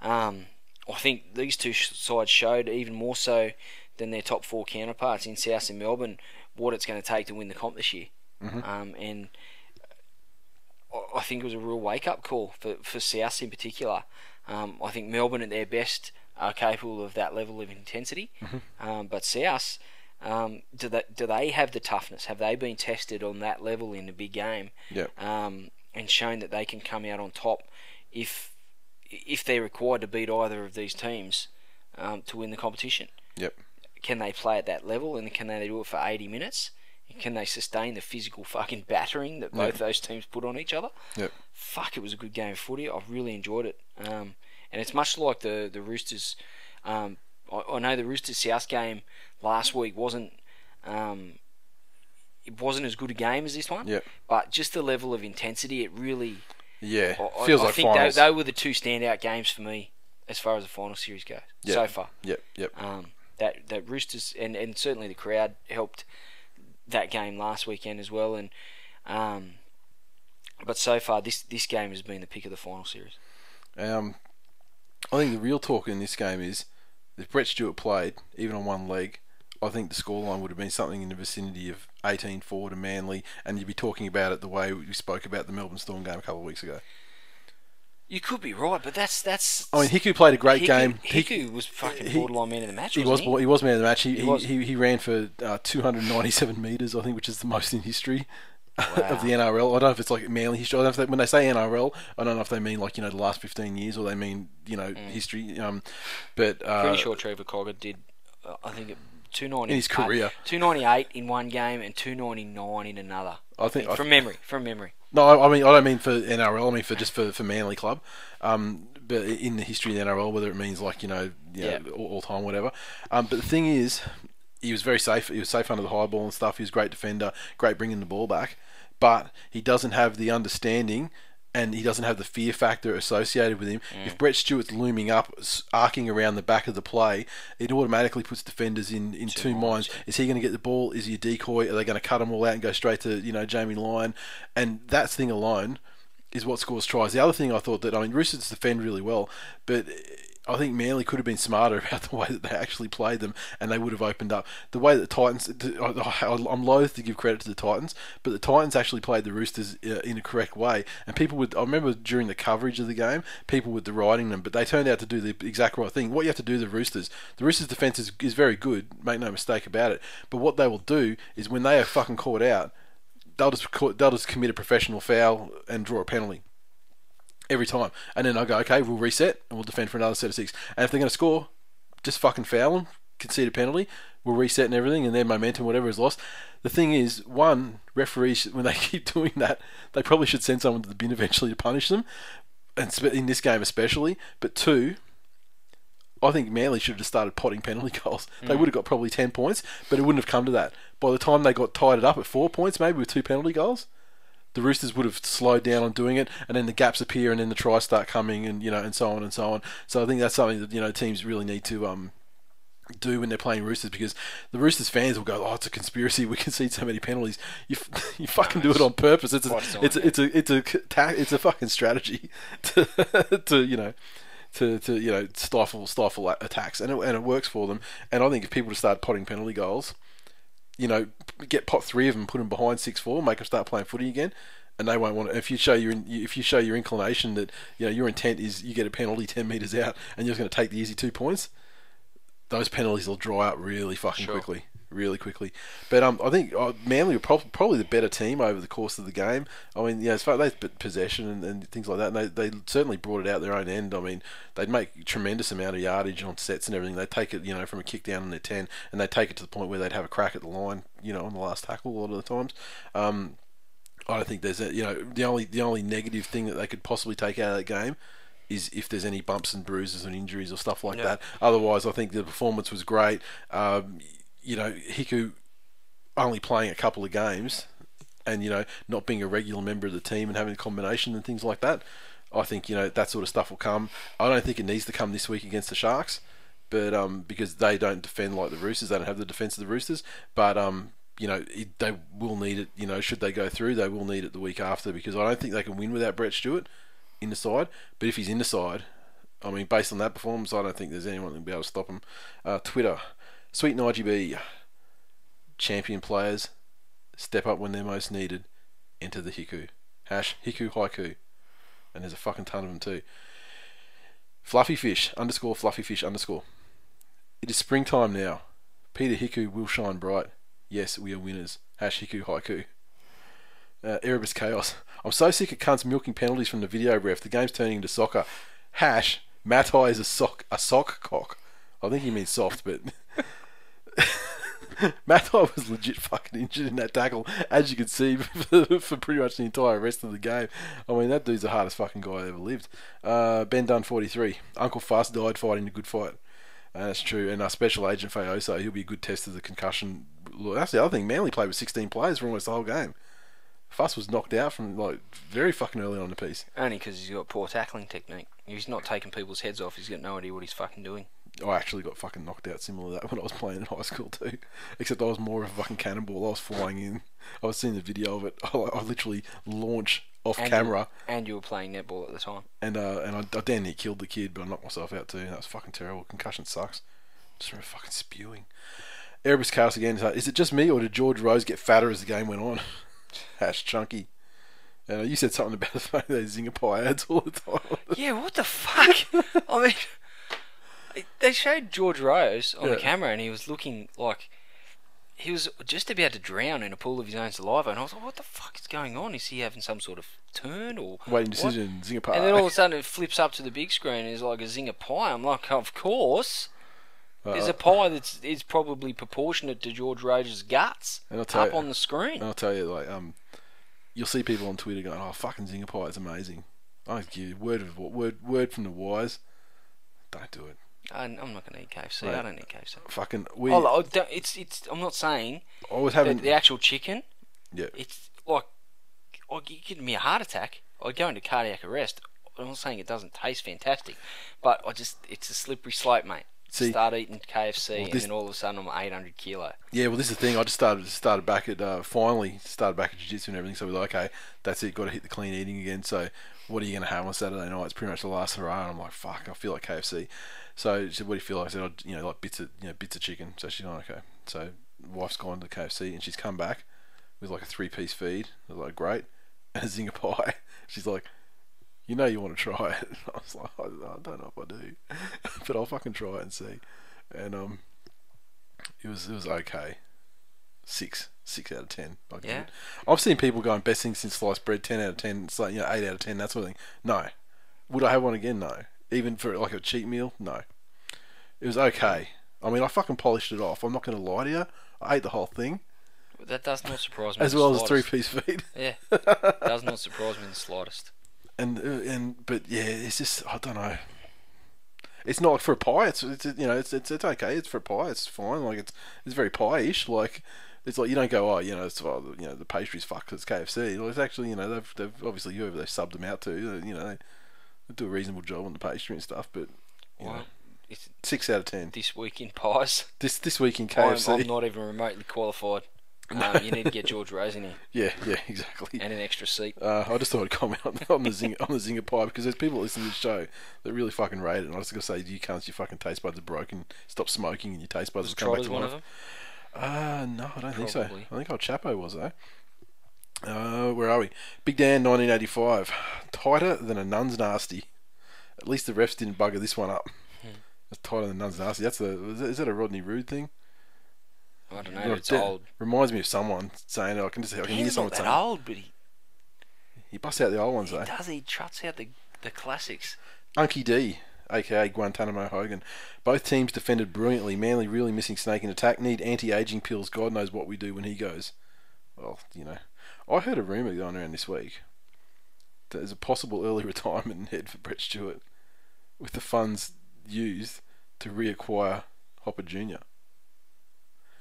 um, I think these two sides showed even more so than their top four counterparts in South and Melbourne what it's going to take to win the comp this year. Mm-hmm. Um, and I- I think it was a real wake up call for, for South in particular. Um, I think Melbourne at their best are capable of that level of intensity, Mm-hmm. um, but South. Um, do they do they have the toughness? Have they been tested on that level in a big game? Yeah. um, and shown that they can come out on top if if they're required to beat either of these teams um, to win the competition. Yep. Can they play at that level and can they do it for 80 minutes? Can they sustain the physical fucking battering that both those teams put on each other? Yep. Fuck, it was a good game of footy. I've really enjoyed it. Um, and it's much like the the Roosters. Um, I, I know the Roosters South game last week wasn't. Um, it wasn't as good a game as this one, Yep. but just the level of intensity, it really Yeah. I, Feels I like think they, they were the two standout games for me as far as the final series goes Yep. so far. Yep. Yep. Um, that that Roosters and, and certainly the crowd helped that game last weekend as well. And um, but so far this this game has been the pick of the final series. Um, I think the real talk in this game is if Brett Stewart played, even on one leg, I think the scoreline would have been something in the vicinity of 18-4 to Manly, and you'd be talking about it the way we spoke about the Melbourne Storm game a couple of weeks ago. You could be right, but that's that's. I mean, Hiku played a great Hiku, game. Hiku was fucking borderline man of the match. He was he? he was man of the match. He He he, he, he ran for uh, 297 meters, I think, which is the most in history. Of the NRL. I don't know if it's like Manly history. I don't know if they, when they say NRL, I don't know if they mean like you know the last fifteen years or they mean you know history. Um, but uh, Pretty sure Trevor Cogger did. Uh, I think. Two ninety In his career. two ninety eight in one game and two ninety nine in another. I think I from memory, from memory. No, I I mean I don't mean for NRL. I mean for just for, for Manly club. Um, but in the history of the NRL, whether it means like you know, you know Yeah. all, all time, whatever. Um, but the thing is, he was very safe. He was safe under the high ball and stuff. He was a great defender, great bringing the ball back. But he doesn't have the understanding. And he doesn't have the fear factor associated with him. Mm. If Brett Stewart's looming up, arcing around the back of the play, it automatically puts defenders in, in two minds. Is he going to get the ball? Is he a decoy? Are they going to cut him all out and go straight to you know Jamie Lyon? And that thing alone is what scores tries. The other thing I thought that I mean Roosters defend really well, but I think Manly could have been smarter about the way that they actually played them, and they would have opened up the way that the Titans. I'm loath to give credit to the Titans, but the Titans actually played the Roosters uh, in a correct way, and people would. I remember during the coverage of the game, people were deriding them, but they turned out to do the exact right thing. What you have to do the Roosters, the Roosters' defense is, is very good. Make no mistake about it. But what they will do is when they are fucking caught out, they'll just they'll just commit a professional foul and draw a penalty every time, and then I'll go okay, we'll reset and we'll defend for another set of six. And if they're going to score, just fucking foul them, concede a penalty, we'll reset and everything, and their momentum, whatever is lost. The thing is, one referees when they keep doing that, they probably should send someone to the bin eventually to punish them, and in this game especially. But two. I think Manly should have just started potting penalty goals. They mm. would have got probably 10 points, but it wouldn't have come to that. By the time they got tied it up at four points, maybe with two penalty goals, the Roosters would have slowed down on doing it, and then the gaps appear, and then the tries start coming, and you know, and so on and so on. So I think that's something that you know teams really need to um, do when they're playing Roosters because the Roosters fans will go, "Oh, it's a conspiracy. We concede so many penalties. You, you fucking do it on purpose. It's a, Quite it's a, it's a, it's a, it's a fucking strategy to, to you know." To, to you know stifle stifle attacks and it, and it works for them and I think if people just start potting penalty goals you know, get pot three of them, put them behind six four, make them start playing footy again, and they won't want it. If you show your if you show your inclination that you know your intent is you get a penalty ten meters out and you're just going to take the easy two points, those penalties will dry up really fucking Sure. quickly, really quickly. But um, I think uh, Manly were prob- probably the better team over the course of the game. I mean, yeah, as far as they possession and, and things like that, and they they certainly brought it out their own end. I mean, they'd make tremendous amount of yardage on sets and everything. They'd take it, you know, from a kick down in their ten, and they'd take it to the point where they'd have a crack at the line, you know, on the last tackle a lot of the times. Um, I don't think there's a, you know, the only the only negative thing that they could possibly take out of that game is if there's any bumps and bruises and injuries or stuff like Yeah. that. Otherwise, I think the performance was great. Um, you know, Hiku only playing a couple of games and you know not being a regular member of the team and having a combination and things like that. I think you know that sort of stuff will come. I don't think it needs to come this week against the Sharks, but um, because they don't defend like the Roosters, they don't have the defense of the Roosters. But um, you know it, they will need it. You know, should they go through, they will need it the week after because I don't think they can win without Brett Stewart in the side. But if he's in the side, I mean, based on that performance, I don't think there's anyone that will be able to stop him. Uh, Twitter, sweet Nigel B, champion players step up when they're most needed. Enter the Hiku. Hash Hiku Haiku. And there's a fucking ton of them too. Fluffy fish underscore fluffy fish underscore. It is springtime now. Peter Hiku will shine bright. Yes, we are winners. Hash Hiku Haiku. Uh, Erebus Chaos. I'm so sick of cunts milking penalties from the video ref. The game's turning into soccer. Hash Matai is a sock a sock cock. I think he means soft, but Matai was legit fucking injured in that tackle, as you can see, for, pretty much the entire rest of the game. I mean, that dude's the hardest fucking guy I ever lived. Uh, ben Dunn, 43. Uncle Fuss died fighting a good fight. Uh, that's true. And our special agent Fa'aoso, he'll be a good test of the concussion. That's the other thing. Manly played with 16 players for almost the whole game. Fuss was knocked out from like very fucking early on in the piece. Only because he's got poor tackling technique. He's not taking people's heads off, he's got no idea what he's fucking doing. I actually got fucking knocked out similar to that when I was playing in high school too. Except I was more of a fucking cannonball. I was flying in. I was seeing the video of it. I, I literally launched off And camera You, and you were playing netball at the time. and uh, and I, I damn near killed the kid, but I knocked myself out too. That was fucking terrible. Concussion sucks. Just remember fucking spewing. Erebus Chaos again. is it just me or did George Rose get fatter as the game went on? Hash chunky. Uh, you said something about those zinger pie ads all the time. Yeah, what the fuck? I mean, they showed George Rose on Yeah. the camera, and he was looking like he was just about to drown in a pool of his own saliva, and I was like, "What the fuck is going on? Is he having some sort of turn or Waiting what?" decision, Singapore. And then all of a sudden it flips up to the big screen and it's like a zinger pie. I'm like, of course. There's a pie that's is probably proportionate to George Roger's guts And I'll tell up you- on the screen. And I'll tell you, like, um, you'll see people on Twitter going, "Oh, fucking Zinger Pie is amazing." I give you word of word word from the wise. Don't do it. I, I'm not going to eat KFC. I don't eat KFC. Fucking we. Oh, don't- it's it's. I'm not saying I was having. the actual chicken. Yeah. It's like, like you give me a heart attack. I go into cardiac arrest. I'm not saying it doesn't taste fantastic, but I just it's a slippery slope, mate. See- Start eating KFC, Well, and then all of a sudden I'm 800 kilo. Yeah, well, this is the thing. I just started started back at uh, finally started back at jiu-jitsu and everything. So we're like, okay, that's it. Got to hit the clean eating again. So what are you going to have on Saturday night? It's pretty much the last hurrah. And I'm like, fuck, I feel like KFC. So she said, what do you feel like? I said, "I'd- you know, like bits of you know bits of chicken. So she's like, okay. So wife's gone to KFC and she's come back with like a three piece feed. I was like, great, and a zinger pie. She's like. You know you want to try it. I was like, I I don't know if I do, but I'll fucking try it and see. And um, it was it was okay. Six, six out of ten. I yeah. It. I've seen people going best thing since sliced bread. Ten out of ten. It's like you know eight out of ten. That sort of thing. No. Would I have one again? No. Even for like a cheap meal? No. It was okay. I mean, I fucking polished it off. I'm not going to lie to you. I ate the whole thing, That does not surprise me. as well as three piece feed. Yeah, does not surprise me in the slightest. and uh, and but yeah, it's just I don't know. It's not like for a pie. It's, it's you know it's, it's it's okay. It's for a pie. It's fine. Like it's it's very pie-ish. Like it's like you don't go oh you know it's oh, you know the pastry's fucked it's KFC. Well, it's actually you know they've they've obviously whoever they subbed them out to you know do a reasonable job on the pastry and stuff. But you know, Well, it's six out of ten. this week in pies. This this week in I'm, I'm not even remotely qualified. Um, you need to get George Rose in here Yeah yeah exactly. and an extra seat. Uh, I just thought I'd comment on, on the zinger on the zinger pie because there's people listening to the show that really fucking rate it. And I was just gonna say, you can't, your fucking taste buds are broken. Stop smoking, and your taste buds will come back to one of life. them? Uh, no, I don't think so. I think old Chapo was though. Uh, where are we? Big Dan, 1985. Tighter than a nun's nasty. At least the refs didn't bugger this one up. Hmm. That's tighter than a nun's nasty. That's a is that, is that a Rodney Rude thing? I don't know. It's it old. Reminds me of someone saying it. I can just I can hear He's someone not that saying. old, but he, He busts out the old ones he though. does. He trots out the the classics. Unky D, aka Guantanamo Hogan. Both teams defended brilliantly. Manly really missing Snake in attack. Need anti-aging pills. God knows what we do when he goes. Well, you know, I heard a rumor going around this week that there's a possible early retirement in head for Brett Stewart, with the funds used to reacquire Hopper Jr.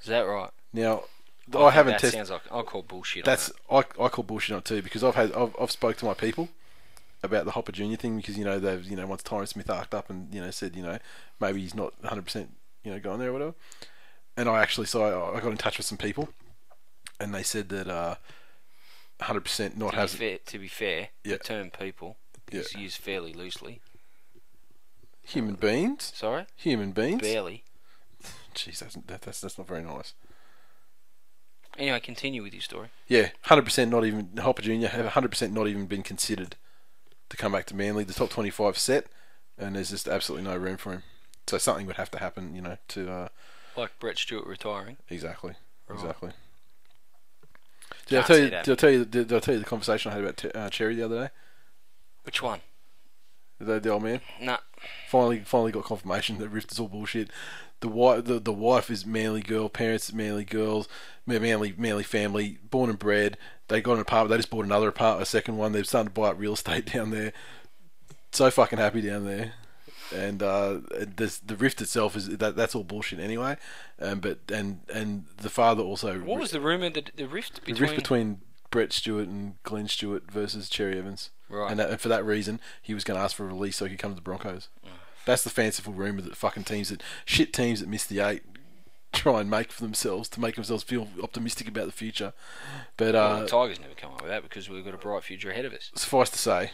Is that right? Now, I, think haven't tested That sounds like I'll call bullshit. That's on I, I call bullshit on it too because I've had I've, I've spoke to my people about the Hopper Junior thing because you know they've you know once Tyron Smith arced up and you know said you know maybe he's not 100 percent you know going there or whatever, and I actually so I, I got in touch with some people, and they said that uh 100 percent not to, has fair, to be fair, Yeah. the term people Yeah. is used fairly loosely. human beings Sorry, human beings. barely. Jeez, that's that, that's that's not very nice. Anyway, continue with your story. Yeah, hundred percent. Not even Hopper Junior have hundred percent not even been considered to come back to Manly. The top twenty-five set, and there's just absolutely no room for him. So something would have to happen, you know, to uh, Like Brett Stewart retiring. exactly, Right. exactly. Did I tell you? Did I tell you? Did, did I tell you the conversation I had about Te- uh, Cherry the other day? Which one? The, the old man Nah. finally finally got confirmation that Rift is all bullshit. The wife, the, the wife is manly girl, parents manly girls, ma- manly manly family, born and bred. They got an apartment. They just bought another apartment, a second one. They're starting to buy up real estate down there. So fucking happy down there. And uh, this, the rift itself is that that's all bullshit anyway. Um, but and and the father also What was the rumor that the rift between the rift between Brett Stewart and Glenn Stewart versus Cherry Evans. Right. And, that, and for that reason, he was going to ask for a release so he could come to the Broncos. That's the fanciful rumor that fucking teams that shit teams that miss the eight try and make for themselves to make themselves feel optimistic about the future. But Well, uh, the Tigers never come up with that because we've got a bright future ahead of us. suffice to say,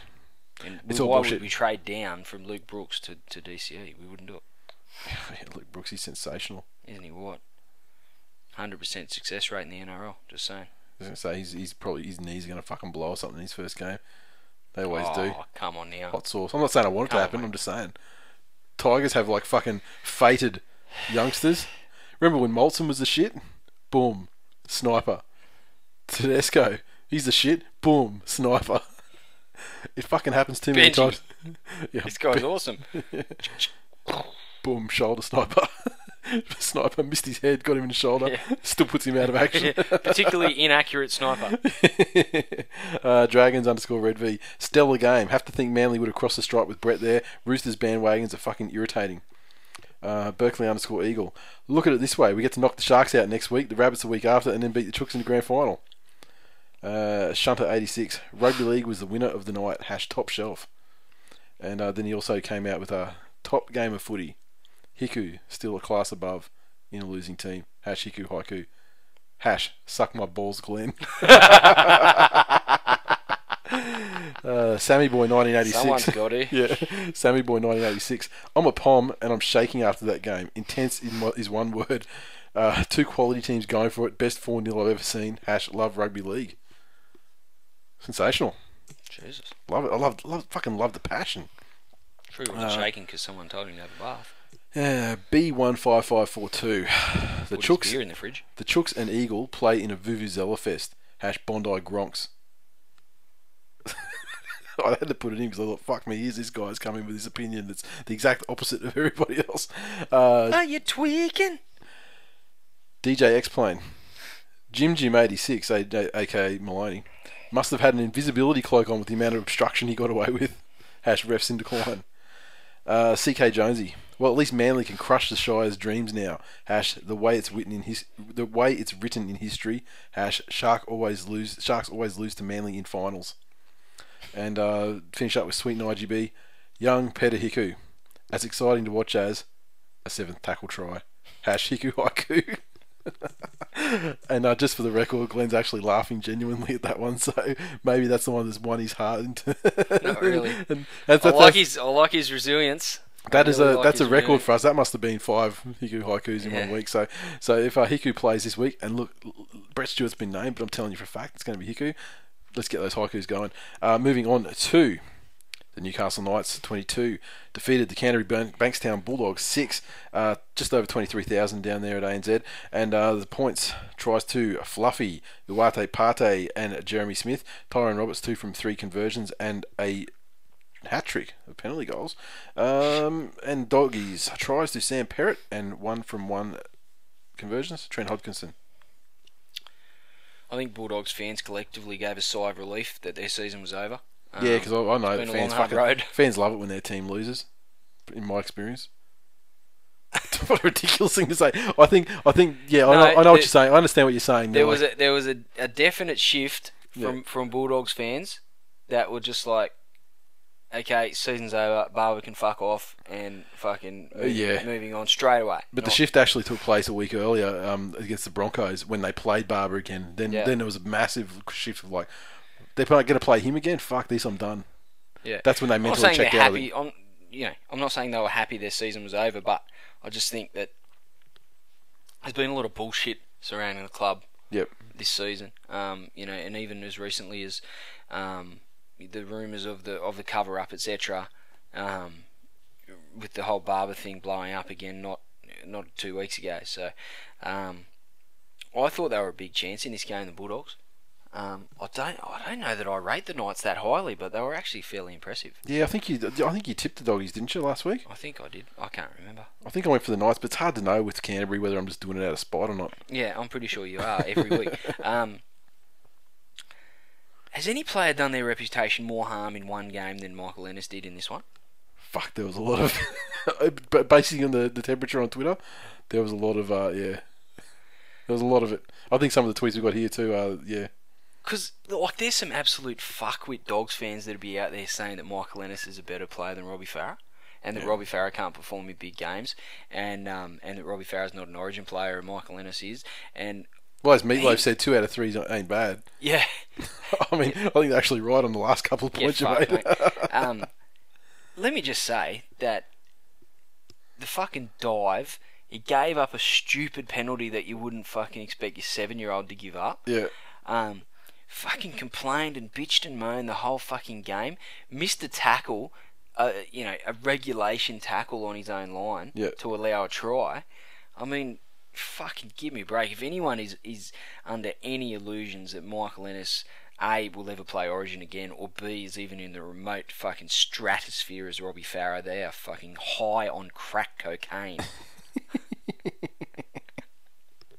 And It's all why bullshit. would we trade down from Luke Brooks to, to DCE? We wouldn't do it. Luke Brooks is sensational. Isn't he what? 100% success rate in the NRL. Just saying. I was going to say he's, he's probably his knees are going to fucking blow or something in his first game. They always oh, do. come on now. hot sauce. I'm not saying I want it to Come on, happen. mate. I'm just saying. Tigers have like fucking fated youngsters. Remember when Moltzen was the shit? boom, sniper. Tedesco, he's the shit, boom, sniper. It fucking happens too many times. yeah, This guy's awesome. boom, shoulder sniper. sniper missed his head, got him in the shoulder, Yeah. still puts him out of action. Particularly inaccurate sniper. uh, Dragons underscore Red V. Stellar game. Have to think Manly would have crossed the stripe with Brett there. Roosters bandwagons are fucking irritating. Uh, Berkeley underscore Eagle. Look at it this way: we get to knock the Sharks out next week, the Rabbits the week after, and then beat the Chooks in the grand final. Uh, Shunter eighty six. Rugby league was the winner of the night. Hash top shelf. And uh, then he also came out with a top game of footy. Hiku still a class above in a losing team. Hash Hiku haiku. Hash suck my balls, Glenn. Uh, Sammy Boy 1986. Someone's got to. yeah, Sammy Boy 1986. I'm a pom and I'm shaking after that game. Intense is is one word. Uh, two quality teams going for it. Best 4 0 I've ever seen. Hash love rugby league. Sensational. Jesus. Love it. I love, love fucking love the passion. True, he Uh, shaking because someone told him to have a bath. Yeah, B15542. The Put Chooks, beer in the fridge. the Chooks and Eagle play in a Vuvuzela Fest. Hash Bondi Gronks. I had to put it in because I thought, fuck me, here's this guy's coming with his opinion that's the exact opposite of everybody else. Uh, Are you tweaking? DJ X Plane. Jim Jim 86, a- a- aka Maloney, must have had an invisibility cloak on with the amount of obstruction he got away with. Hash refs in decline. Uh, CK Jonesy. Well, at least Manly can crush the Shire's dreams now. Hash the way it's written in his the way it's written in history. Hash Shark always lose. Sharks always lose to Manly in finals. And uh, finish up with Sweet IGB. Young Peter Hiku. As exciting to watch as a seventh tackle try. Hash Hiku Haiku. and uh, just for the record, Glenn's actually laughing genuinely at that one, so maybe that's the one that's won his heart. Into Not really. and that's, I like his. I like his resilience. that is a like that's a record for us. That must have been five Hiku haikus in one week. So so if uh, Hiku plays this week, and look, Brett Stewart's been named, but I'm telling you for a fact it's going to be Hiku. Let's get those haikus going. Uh, moving on to the Newcastle Knights, 22, defeated the Canterbury Bankstown Bulldogs, 6, uh, just over 23,000 down there at ANZ. And uh, the points tries to Fluffy, Uate Pate, and Jeremy Smith. Tyrone Roberts, two from three conversions, and a hat trick of penalty goals. Um, and doggies tries to Sam Perrett, and one from one conversions, Trent Hodkinson. I think Bulldogs fans collectively gave a sigh of relief that their season was over. Um, yeah, because I, I know that fans fucking fans love it when their team loses. In my experience, what a ridiculous thing to say. I think, I think, yeah, I, know, I know what you're saying. I understand what you're saying. there was like- a there was a, a definite shift from Yeah. from Bulldogs fans that were just like, okay, season's over, Barba can fuck off and fucking Uh, move- yeah. moving on straight away. But the shift actually took place a week earlier um, against the Broncos when they played Barba again. Then Yeah. then there was a massive shift of like, they're going to play him again. Fuck this, I'm done. yeah. That's when they mentally saying they're checked out. Happy. I'm, you know, I'm not saying they were happy their season was over, but I just think that there's been a lot of bullshit surrounding the club Yep. this season. Um, you know, and even as recently as um, the rumours of the of the cover up, etc. Um, with the whole Barba thing blowing up again, not not two weeks ago. So, um, I thought they were a big chance in this game, the Bulldogs. Um, I don't I don't know that I rate the Knights that highly, but they were actually fairly impressive. Yeah, I think you. I think you tipped the doggies, didn't you, last week? I think I did. I can't remember. I think I went for the Knights, but it's hard to know with Canterbury whether I'm just doing it out of spite or not. Yeah, I'm pretty sure you are every week. Um, has any player done their reputation more harm in one game than Michael Ennis did in this one? Fuck, there was a lot of. but basing on the, the temperature on Twitter, there was a lot of. Uh, yeah, there was a lot of it. I think some of the tweets we got here too. Uh, yeah, Because like, there's some absolute fuckwit Dogs fans that'd be out there saying that Michael Ennis is a better player than Robbie Farah, and that Yeah. Robbie Farah can't perform in big games, and um, and that Robbie Farah's not an Origin player, and Michael Ennis is, and well, as Meatloaf said, two out of three ain't bad. yeah, I mean, I think they're actually right on the last couple of points you made. um, let me just say that the fucking dive, he gave up a stupid penalty that you wouldn't fucking expect your seven-year-old to give up. yeah, Um, fucking complained and bitched and moaned the whole fucking game. Missed a tackle, uh, you know, a regulation tackle on his own line Yeah. to allow a try. I mean, fucking give me a break. If anyone is is under any illusions that Michael Ennis a will ever play Origin again, or B is even in the remote fucking stratosphere as Robbie Farah, they are fucking high on crack cocaine.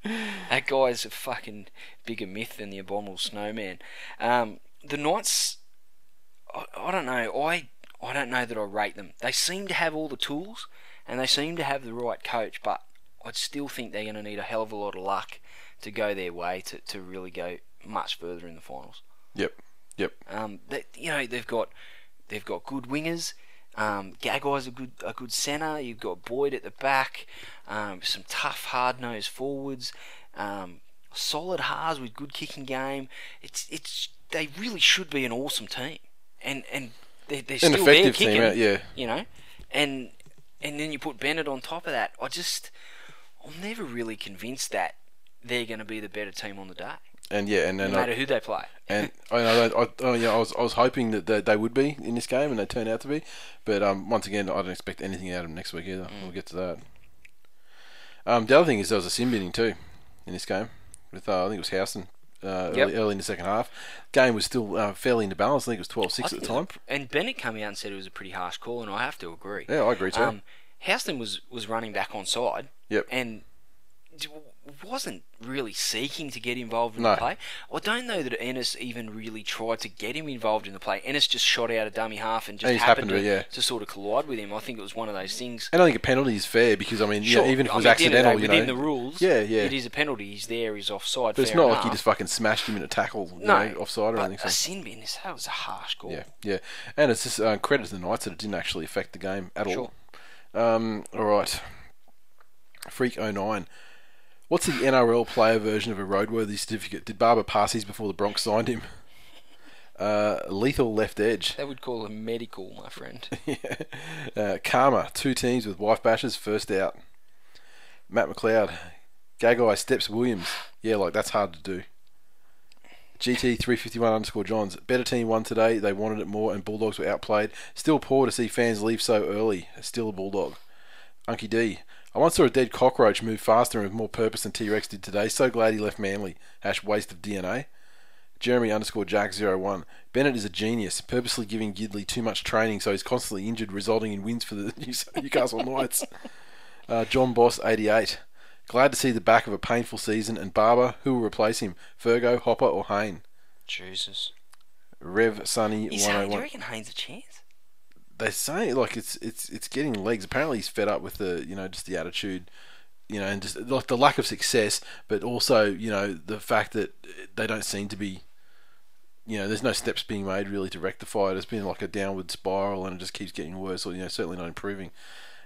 that guy's a fucking bigger myth than the abominable snowman. Um, the Knights, I, I don't know. I I don't know that I rate them. They seem to have all the tools, and they seem to have the right coach, but I still think they're going to need a hell of a lot of luck to go their way to, to really go much further in the finals. Yep. Yep. Um, they, you know they've got they've got good wingers. Um, Gagai's a good a good centre. You've got Boyd at the back. Um, some tough, hard nosed forwards. Um, solid halves with good kicking game. It's it's they really should be an awesome team, and and they're, they're An still there kicking. team, yeah. You know, and and then you put Bennett on top of that. I just I'm never really convinced that they're going to be the better team on the day, And yeah, and no matter I, who they play. and I I, yeah, I was I was hoping that they, they would be in this game, and they turned out to be. But um, once again, I don't expect anything out of them next week either. Mm. We'll get to that. Um, the other thing is there was a sim binning too in this game with uh, I think it was Houston. Uh, Yep. early, early in the second half, game was still uh, fairly into balance. I think it was 12-6 at the time. and Bennett came out and said it was a pretty harsh call, and I have to agree. Yeah, I agree too. Um, Houston was, was running back on side. Yep. And wasn't really seeking to get involved in No. the play. I don't know that Ennis even really tried to get him involved in the play. Ennis just shot out a dummy half and just And happened, happened to, to, yeah. to sort of collide with him. I think it was one of those things. And I think a penalty is fair because I mean, you know, even if it I was mean, at the end of the accidental, day, you within the rules, Yeah, yeah. it is a penalty. He's there. He's offside. But it's not enough. like you just fucking smashed him in a tackle, you no know, offside or anything. A So. sin bin. That was a harsh call. Yeah, yeah, and it's just uh, credit to the Knights that it didn't actually affect the game at Sure. all. Um, all right, Freak 09. What's the NRL player version of a roadworthy certificate? Did Barba pass his before the Bronx signed him? Uh, lethal left edge. They would call him medical, my friend. yeah. Uh, Karma, two teams with wife bashes, first out. Matt McLeod, Gagai steps Williams. Yeah, like that's hard to do. GT three fifty one underscore Johns. Better team won today. They wanted it more, and Bulldogs were outplayed. Still poor to see fans leave so early. Still a Bulldog. Unky D. I once saw a dead cockroach move faster and with more purpose than T Rex did today. So glad he left Manly. Hash waste of DNA. Jeremy underscore Jack 01. Bennett is a genius, purposely giving Gidley too much training so he's constantly injured, resulting in wins for the Newcastle Knights. Uh, John Boss 88. Glad to see the back of a painful season, and Barba, who will replace him? Fergo, Hopper, or Hayne? Jesus. Rev Sunny Is Haynes, do you 101. reckon Haynes a chance? They say like it's it's it's getting legs. Apparently he's fed up with the you know just the attitude, you know, and just like the lack of success, but also you know the fact that they don't seem to be. You know, there's no steps being made really to rectify it. It's been like a downward spiral, and it just keeps getting worse, or you know, certainly not improving.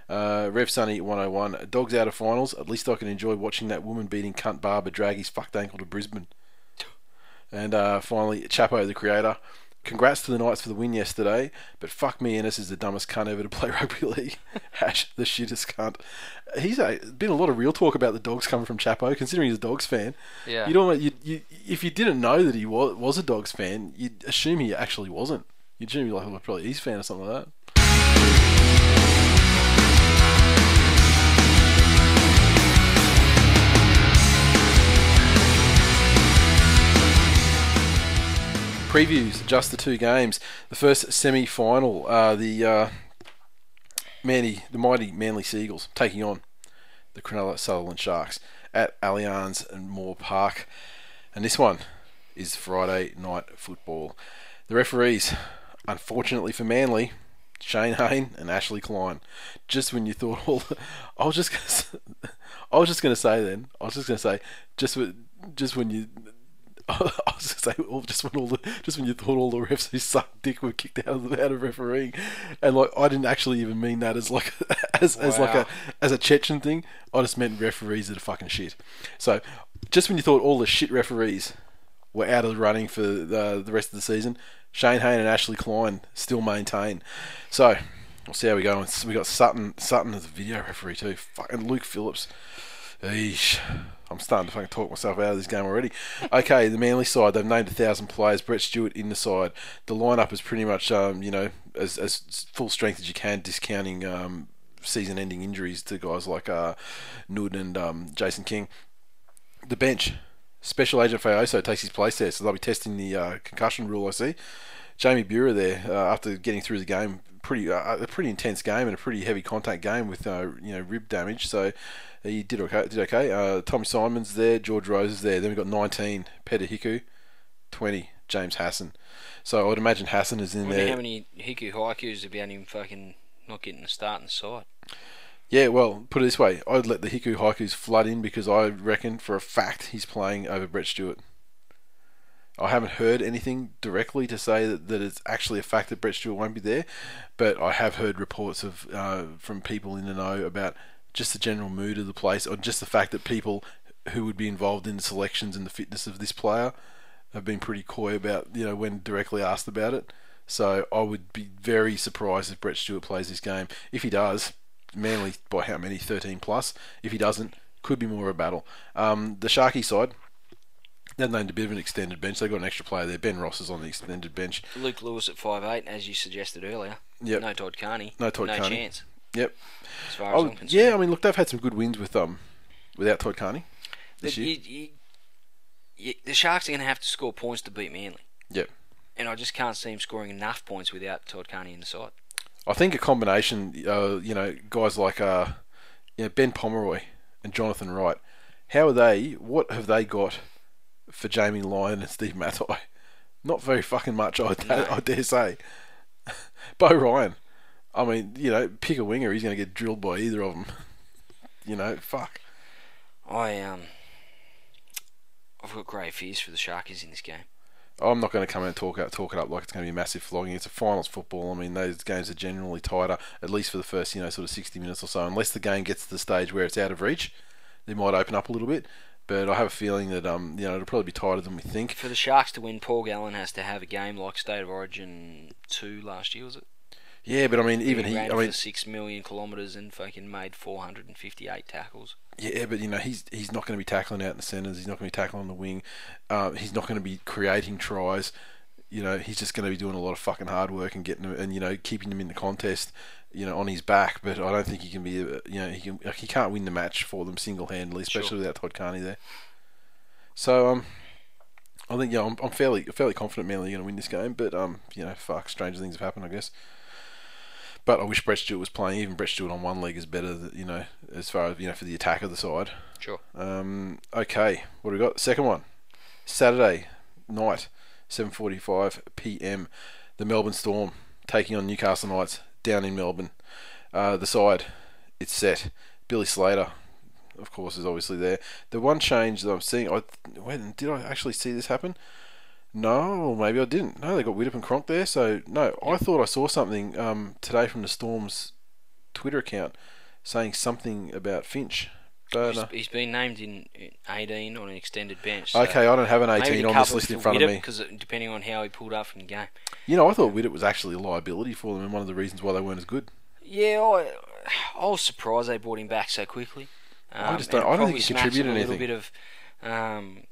Uh, Rev Sunny 101. Dogs out of finals. At least I can enjoy watching that woman beating cunt Barba drag his fucked ankle to Brisbane. And uh, finally, Chapo, the creator. Congrats to the Knights for the win yesterday, but fuck me, Ennis is the dumbest cunt ever to play rugby league. Hash the shittest cunt. He's uh, been a lot of real talk about the dogs coming from Chapo, considering he's a dogs fan. Yeah. You what? You, you, if you didn't know that he was, was a dogs fan, you'd assume he actually wasn't. You'd assume he like well, probably he's fan or something like that. Previews, just the two games. The first semi-final, uh, the uh, Manly, the mighty Manly Seagulls taking on the Cronulla Sutherland Sharks at Allianz and Moore Park, and this one is Friday night football. The referees, unfortunately for Manly, Shayne Hayne and Ashley Klein. Just when you thought all, I was just, gonna, I was just going to say then, I was just going to say, just just when you I was gonna say, well, just when all the, just when you thought all the refs who sucked dick were kicked out of the, out of refereeing, and like I didn't actually even mean that as like as, as like a as a Cecchin thing. I just meant referees that are fucking shit. So, just when you thought all the shit referees were out of the running for the, the rest of the season, Shayne Hayne and Ashley Klein still maintain. So, we'll see how we go. We got Sutton Sutton as a video referee too. Fucking Luke Phillips. Eesh. I'm starting to fucking talk myself out of this game already. Okay, the Manly side, they've named a thousand players. Brett Stewart in the side. The lineup is pretty much, um, you know, as, as full strength as you can, discounting um, season-ending injuries to guys like uh, and um, Jason King. The bench, Special Agent Fa'aoso takes his place there, so they'll be testing the uh, concussion rule. I see. Jamie Buhrer there uh, after getting through the game, pretty uh, a pretty intense game and a pretty heavy contact game with uh, you know rib damage. So he did okay. Did okay. Uh, Tommy Symonds there, George Rose is there. Then we've got 19, Peter Hiku, 20, James Hasson. So I would imagine Hasson is in I wonder there. how many Hiku haikus about him fucking not getting the start in side. Yeah, well, put it this way, I'd let the Hiku Haikus flood in because I reckon for a fact he's playing over Brett Stewart. I haven't heard anything directly to say that, that it's actually a fact that Brett Stewart won't be there, but I have heard reports of uh, from people in the know about just the general mood of the place, or just the fact that people who would be involved in the selections and the fitness of this player have been pretty coy about you know when directly asked about it. So I would be very surprised if Brett Stewart plays this game. If he does, Manly by how many? 13 plus. If he doesn't, could be more of a battle. Um, the Sharky side, they've named a bit of an extended bench. They've got an extra player there. Ben Ross is on the extended bench. Luke Lewis at five eight, as you suggested earlier. Yep. No Todd Carney. No Todd no Carney. chance, Yep. as far as Oh, I'm concerned. yeah, I mean, look, they've had some good wins with um, without Todd Carney this The, year. you, you, you, the Sharks are going to have to score points to beat Manly. Yep. And I just can't see him scoring enough points without Todd Carney in the side. I think a combination, uh, you know, guys like uh, you know, Ben Pomeroy and Jonathan Wright, how are they? What have they got for Jamie Lyon and Steve Matai? Not very fucking much, I, No. I dare say. Beau Ryan, I mean, you know, pick a winger, he's going to get drilled by either of them. you know, fuck. I um, I've got great fears for the Sharkies in this game. I'm not going to come out and talk out, talk it up like it's going to be a massive flogging. It's a finals football. I mean, those games are generally tighter, at least for the first, you know, sort of 60 minutes or so. Unless the game gets to the stage where it's out of reach, they might open up a little bit. But I have a feeling that, um, you know, it'll probably be tighter than we think. For the Sharks to win, Paul Gallen has to have a game like State of Origin two last year, was it? Yeah, but I mean, even he, ran I mean, for six million kilometres and fucking made 458 tackles. yeah, but you know, he's he's not going to be tackling out in the centres. He's not going to be tackling on the wing. Uh, he's not going to be creating tries. You know, he's just going to be doing a lot of fucking hard work and getting them, and you know, keeping them in the contest. You know, on his back. But I don't think he can be. uh, You know, he can. Like, he can't win the match for them single handedly, especially Sure. without Todd Carney there. So um, I think yeah, I'm, I'm fairly fairly confident Manly are going to win this game. But um, you know, fuck, stranger things have happened, I guess. But I wish Brett Stewart was playing. Even Brett Stewart on one leg is better, you know, as far as you know for the attack of the side. Sure. Um, okay, what do we got? Second one, Saturday night, 7:45 p.m. The Melbourne Storm taking on Newcastle Knights down in Melbourne. Uh, the side, it's set. Billy Slater, of course, is obviously there. The one change that I'm seeing, I wait, did I actually see this happen? No, maybe I didn't. No, they got Widdop and Cronk there. So no, I thought I saw something um, today from the Storm's Twitter account saying something about Finch. But, He's, uh, he's been named in in 18 on an extended bench. So okay, I don't have an 18 on this list in front of me. Because depending on how he pulled up from the game. You know, I thought Widdop was actually a liability for them and one of the reasons why they weren't as good. Yeah, I, I was surprised they brought him back so quickly. Um, just don't- I don't think he contributed of a anything. little bit of um,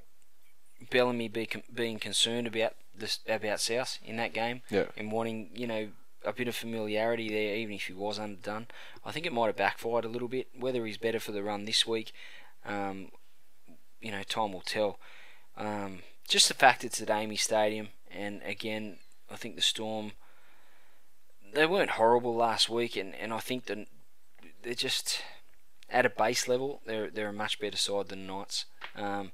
Bellamy be, being concerned about this about South in that game Yeah. and wanting you know a bit of familiarity there, even if he was underdone. I think it might have backfired a little bit. Whether he's better for the run this week, um, you know, time will tell. Um, just the fact it's at AAMI Stadium, and again, I think the Storm they weren't horrible last week, and, and I think that they're just at a base level. They're they're a much better side than Knights. Um,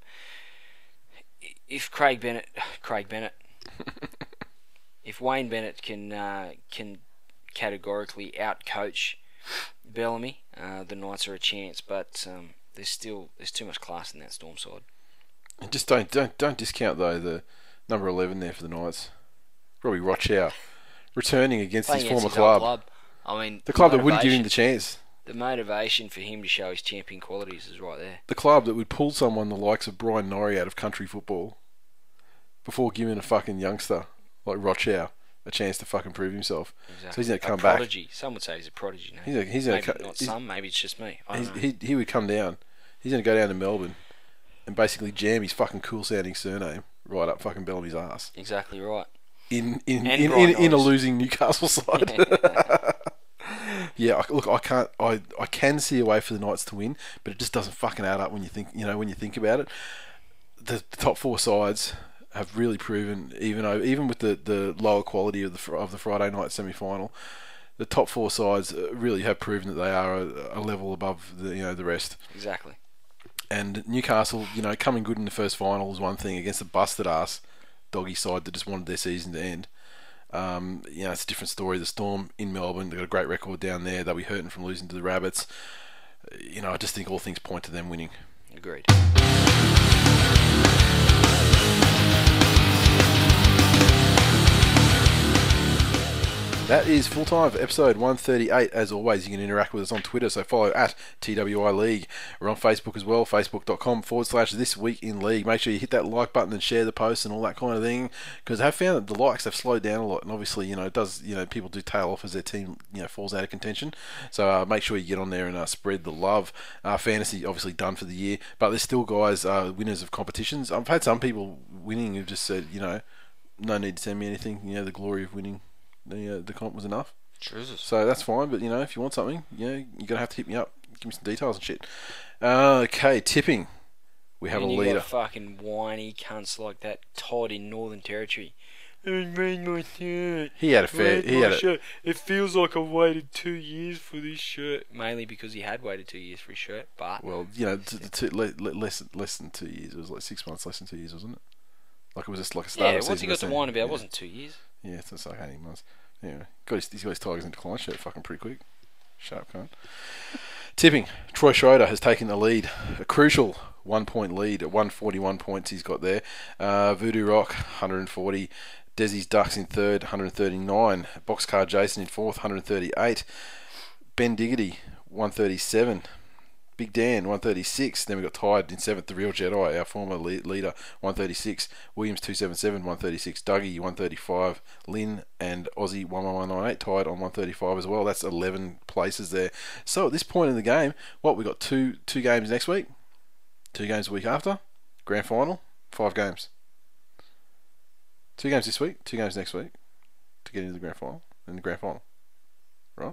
if Craig Bennett, Craig Bennett, if Wayne Bennett can uh, can categorically outcoach Bellamy, uh, the Knights are a chance. But um, there's still there's too much class in that Storm side. And just don't don't don't discount though the number 11 there for the Knights. Robbie Rochow returning against Playing his against former his club. club. I mean, The club that wouldn't give him the chance. The motivation for him to show his champion qualities is right there. The club that would pull someone the likes of Bryan Norrie out of country football before giving a fucking youngster like Rochow a chance to fucking prove himself. Exactly. So he's going to come a back. prodigy. Some would say he's a prodigy. No? He's a, he's maybe to not he's, some. Maybe it's just me. I don't know. he he would come down. He's going to go down to Melbourne and basically jam his fucking cool sounding surname right up fucking Bellamy's ass exactly right. in in in, in, in a losing Newcastle side. Yeah, I, look, I can't. I, I can see a way for the Knights to win, but it just doesn't fucking add up when you think. You know, when you think about it, the, the top four sides have really proven, even though, even with the, the lower quality of the of the Friday night semi final, the top four sides uh, really have proven that they are a, a level above the you know the rest. Exactly. And Newcastle, you know, coming good in the first final was one thing against a busted ass doggy side that just wanted their season to end. Um, you know, it's a different story. The Storm in Melbourne, they've got a great record down there. They'll be hurting from losing to the Rabbits. You know, I just think all things point to them winning. Agreed. That is full time for episode 138. As always, you can interact with us on Twitter, so follow at TWI League. We're on Facebook as well, facebook.com forward slash this week in league. Make sure you hit that like button and share the post and all that kind of thing, because I've found that the likes have slowed down a lot, and obviously, you know, it does, you know, people do tail off as their team, you know, falls out of contention. So uh, make sure you get on there and uh, spread the love. Uh, fantasy obviously done for the year, but there's still guys, uh, winners of competitions. I've had some people winning who've just said, you know, no need to send me anything, you know, the glory of winning the uh, the comp was enough. Jesus. So that's fine, but you know, if you want something, you know, you're gonna have to hit me up, give me some details and shit. Uh, okay, tipping. We have and a you leader. got fucking whiny cunts like that Todd in Northern Territory. I made my shirt. He had a fair. He had a. It feels like I waited two years for this shirt. Mainly because he had waited two years for his shirt, but well, you know, t- t- t- le- le- less less than two years. It was like six months less than two years, wasn't it? Like it was just like a start yeah, once he got to whine about, yeah. it wasn't two years. Yeah, it's like eighteen months. Yeah, got his, he's got his Tigers in decline shirt fucking pretty quick. Sharp cunt. Tipping. Troy Schroeder has taken the lead. A crucial one point lead at 141 points he's got there. Uh, Voodoo Rock, 140. Desi's Ducks in third, 139. Boxcar Jason in fourth, 138. Ben Diggity, 137. Big Dan, 136. Then we got tied in seventh, the Real Jedi, our former le- leader, 136. Williams, 277, 136. Dougie, 135. Lynn and Aussie, 11198, tied on 135 as well. That's 11 places there. So at this point in the game, what, we got two two games next week, two games a week after, grand final, five games. Two games this week, two games next week to get into the grand final, and the grand final.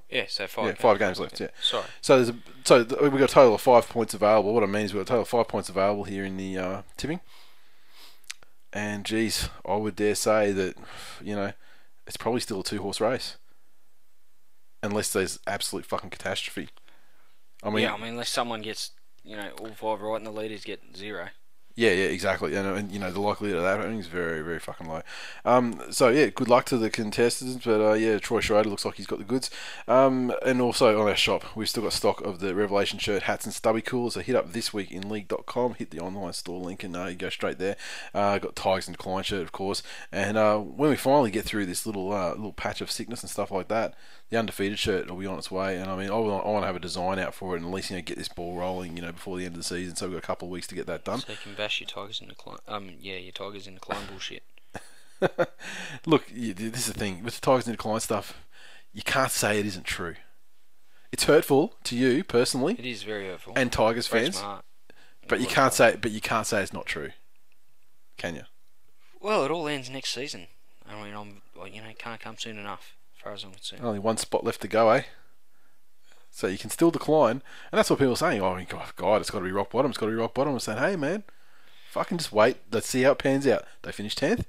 Yeah, so five. Yeah, games. five games left, yeah. Sorry. So there's a, so th- we've got a total of five points available. What I mean is we've got a total of five points available here in the uh, tipping. And geez, I would dare say that you know it's probably still a two horse race, unless there's absolute fucking catastrophe. I mean, yeah, I mean, unless someone gets, you know, all five right and the leaders get zero. Yeah, yeah, exactly. And, and you know the likelihood of that happening is very, very fucking low. Um, so yeah, good luck to the contestants. But uh, yeah, Troy Schrader looks like he's got the goods. Um, and also on our shop, we've still got stock of the Revelation shirt, hats, and stubby coolers. So hit up this week in league.com, hit the online store link, and uh, you go straight there. Uh, got Tigers and Decline shirt, of course. And uh, when we finally get through this little uh, little patch of sickness and stuff like that, the undefeated shirt will be on its way. And I mean, I want, I want to have a design out for it, and at least you know get this ball rolling, you know, before the end of the season. So we've got a couple of weeks to get that done. So you can bash your tigers in the climb. Um, yeah, your tigers in the climb bullshit. Look, you, this is the thing with the Tigers in the climb stuff. You can't say it isn't true. It's hurtful to you personally It is very hurtful. and Tigers fans, but you can't say. But you can't say it's not true. Can you? Well, it all ends next season. I mean, I'm, you know, it can't come soon enough, far as I'm concerned. Only one spot left to go, eh? So you can still decline, and that's what people are saying. Oh, God, God it's got to be rock bottom. It's got to be rock bottom. I'm saying, hey, man, fucking just wait. Let's see how it pans out. They finish tenth.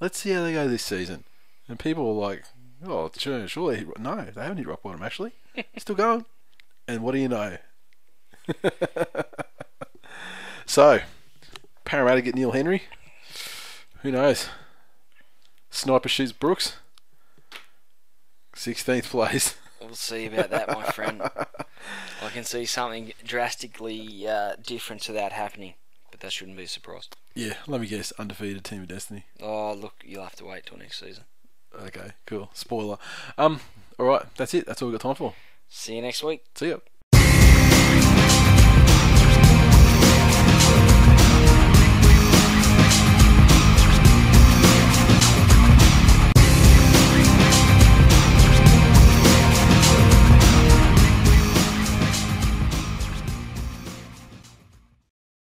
Let's see how they go this season. And people are like, oh, sure, surely no, they haven't hit rock bottom actually. Still going. And what do you know? so, Parramatta get Neil Henry. Who knows? Sniper shoots Brooks. 16th place. We'll see about that, my friend. I can see something drastically uh, different to that happening, but that shouldn't be a surprise. Yeah, let me guess. Undefeated Team of Destiny. Oh, look, you'll have to wait till next season. Okay, cool. Spoiler. Um, all right, that's it. That's all we've got time for. See you next week. See ya.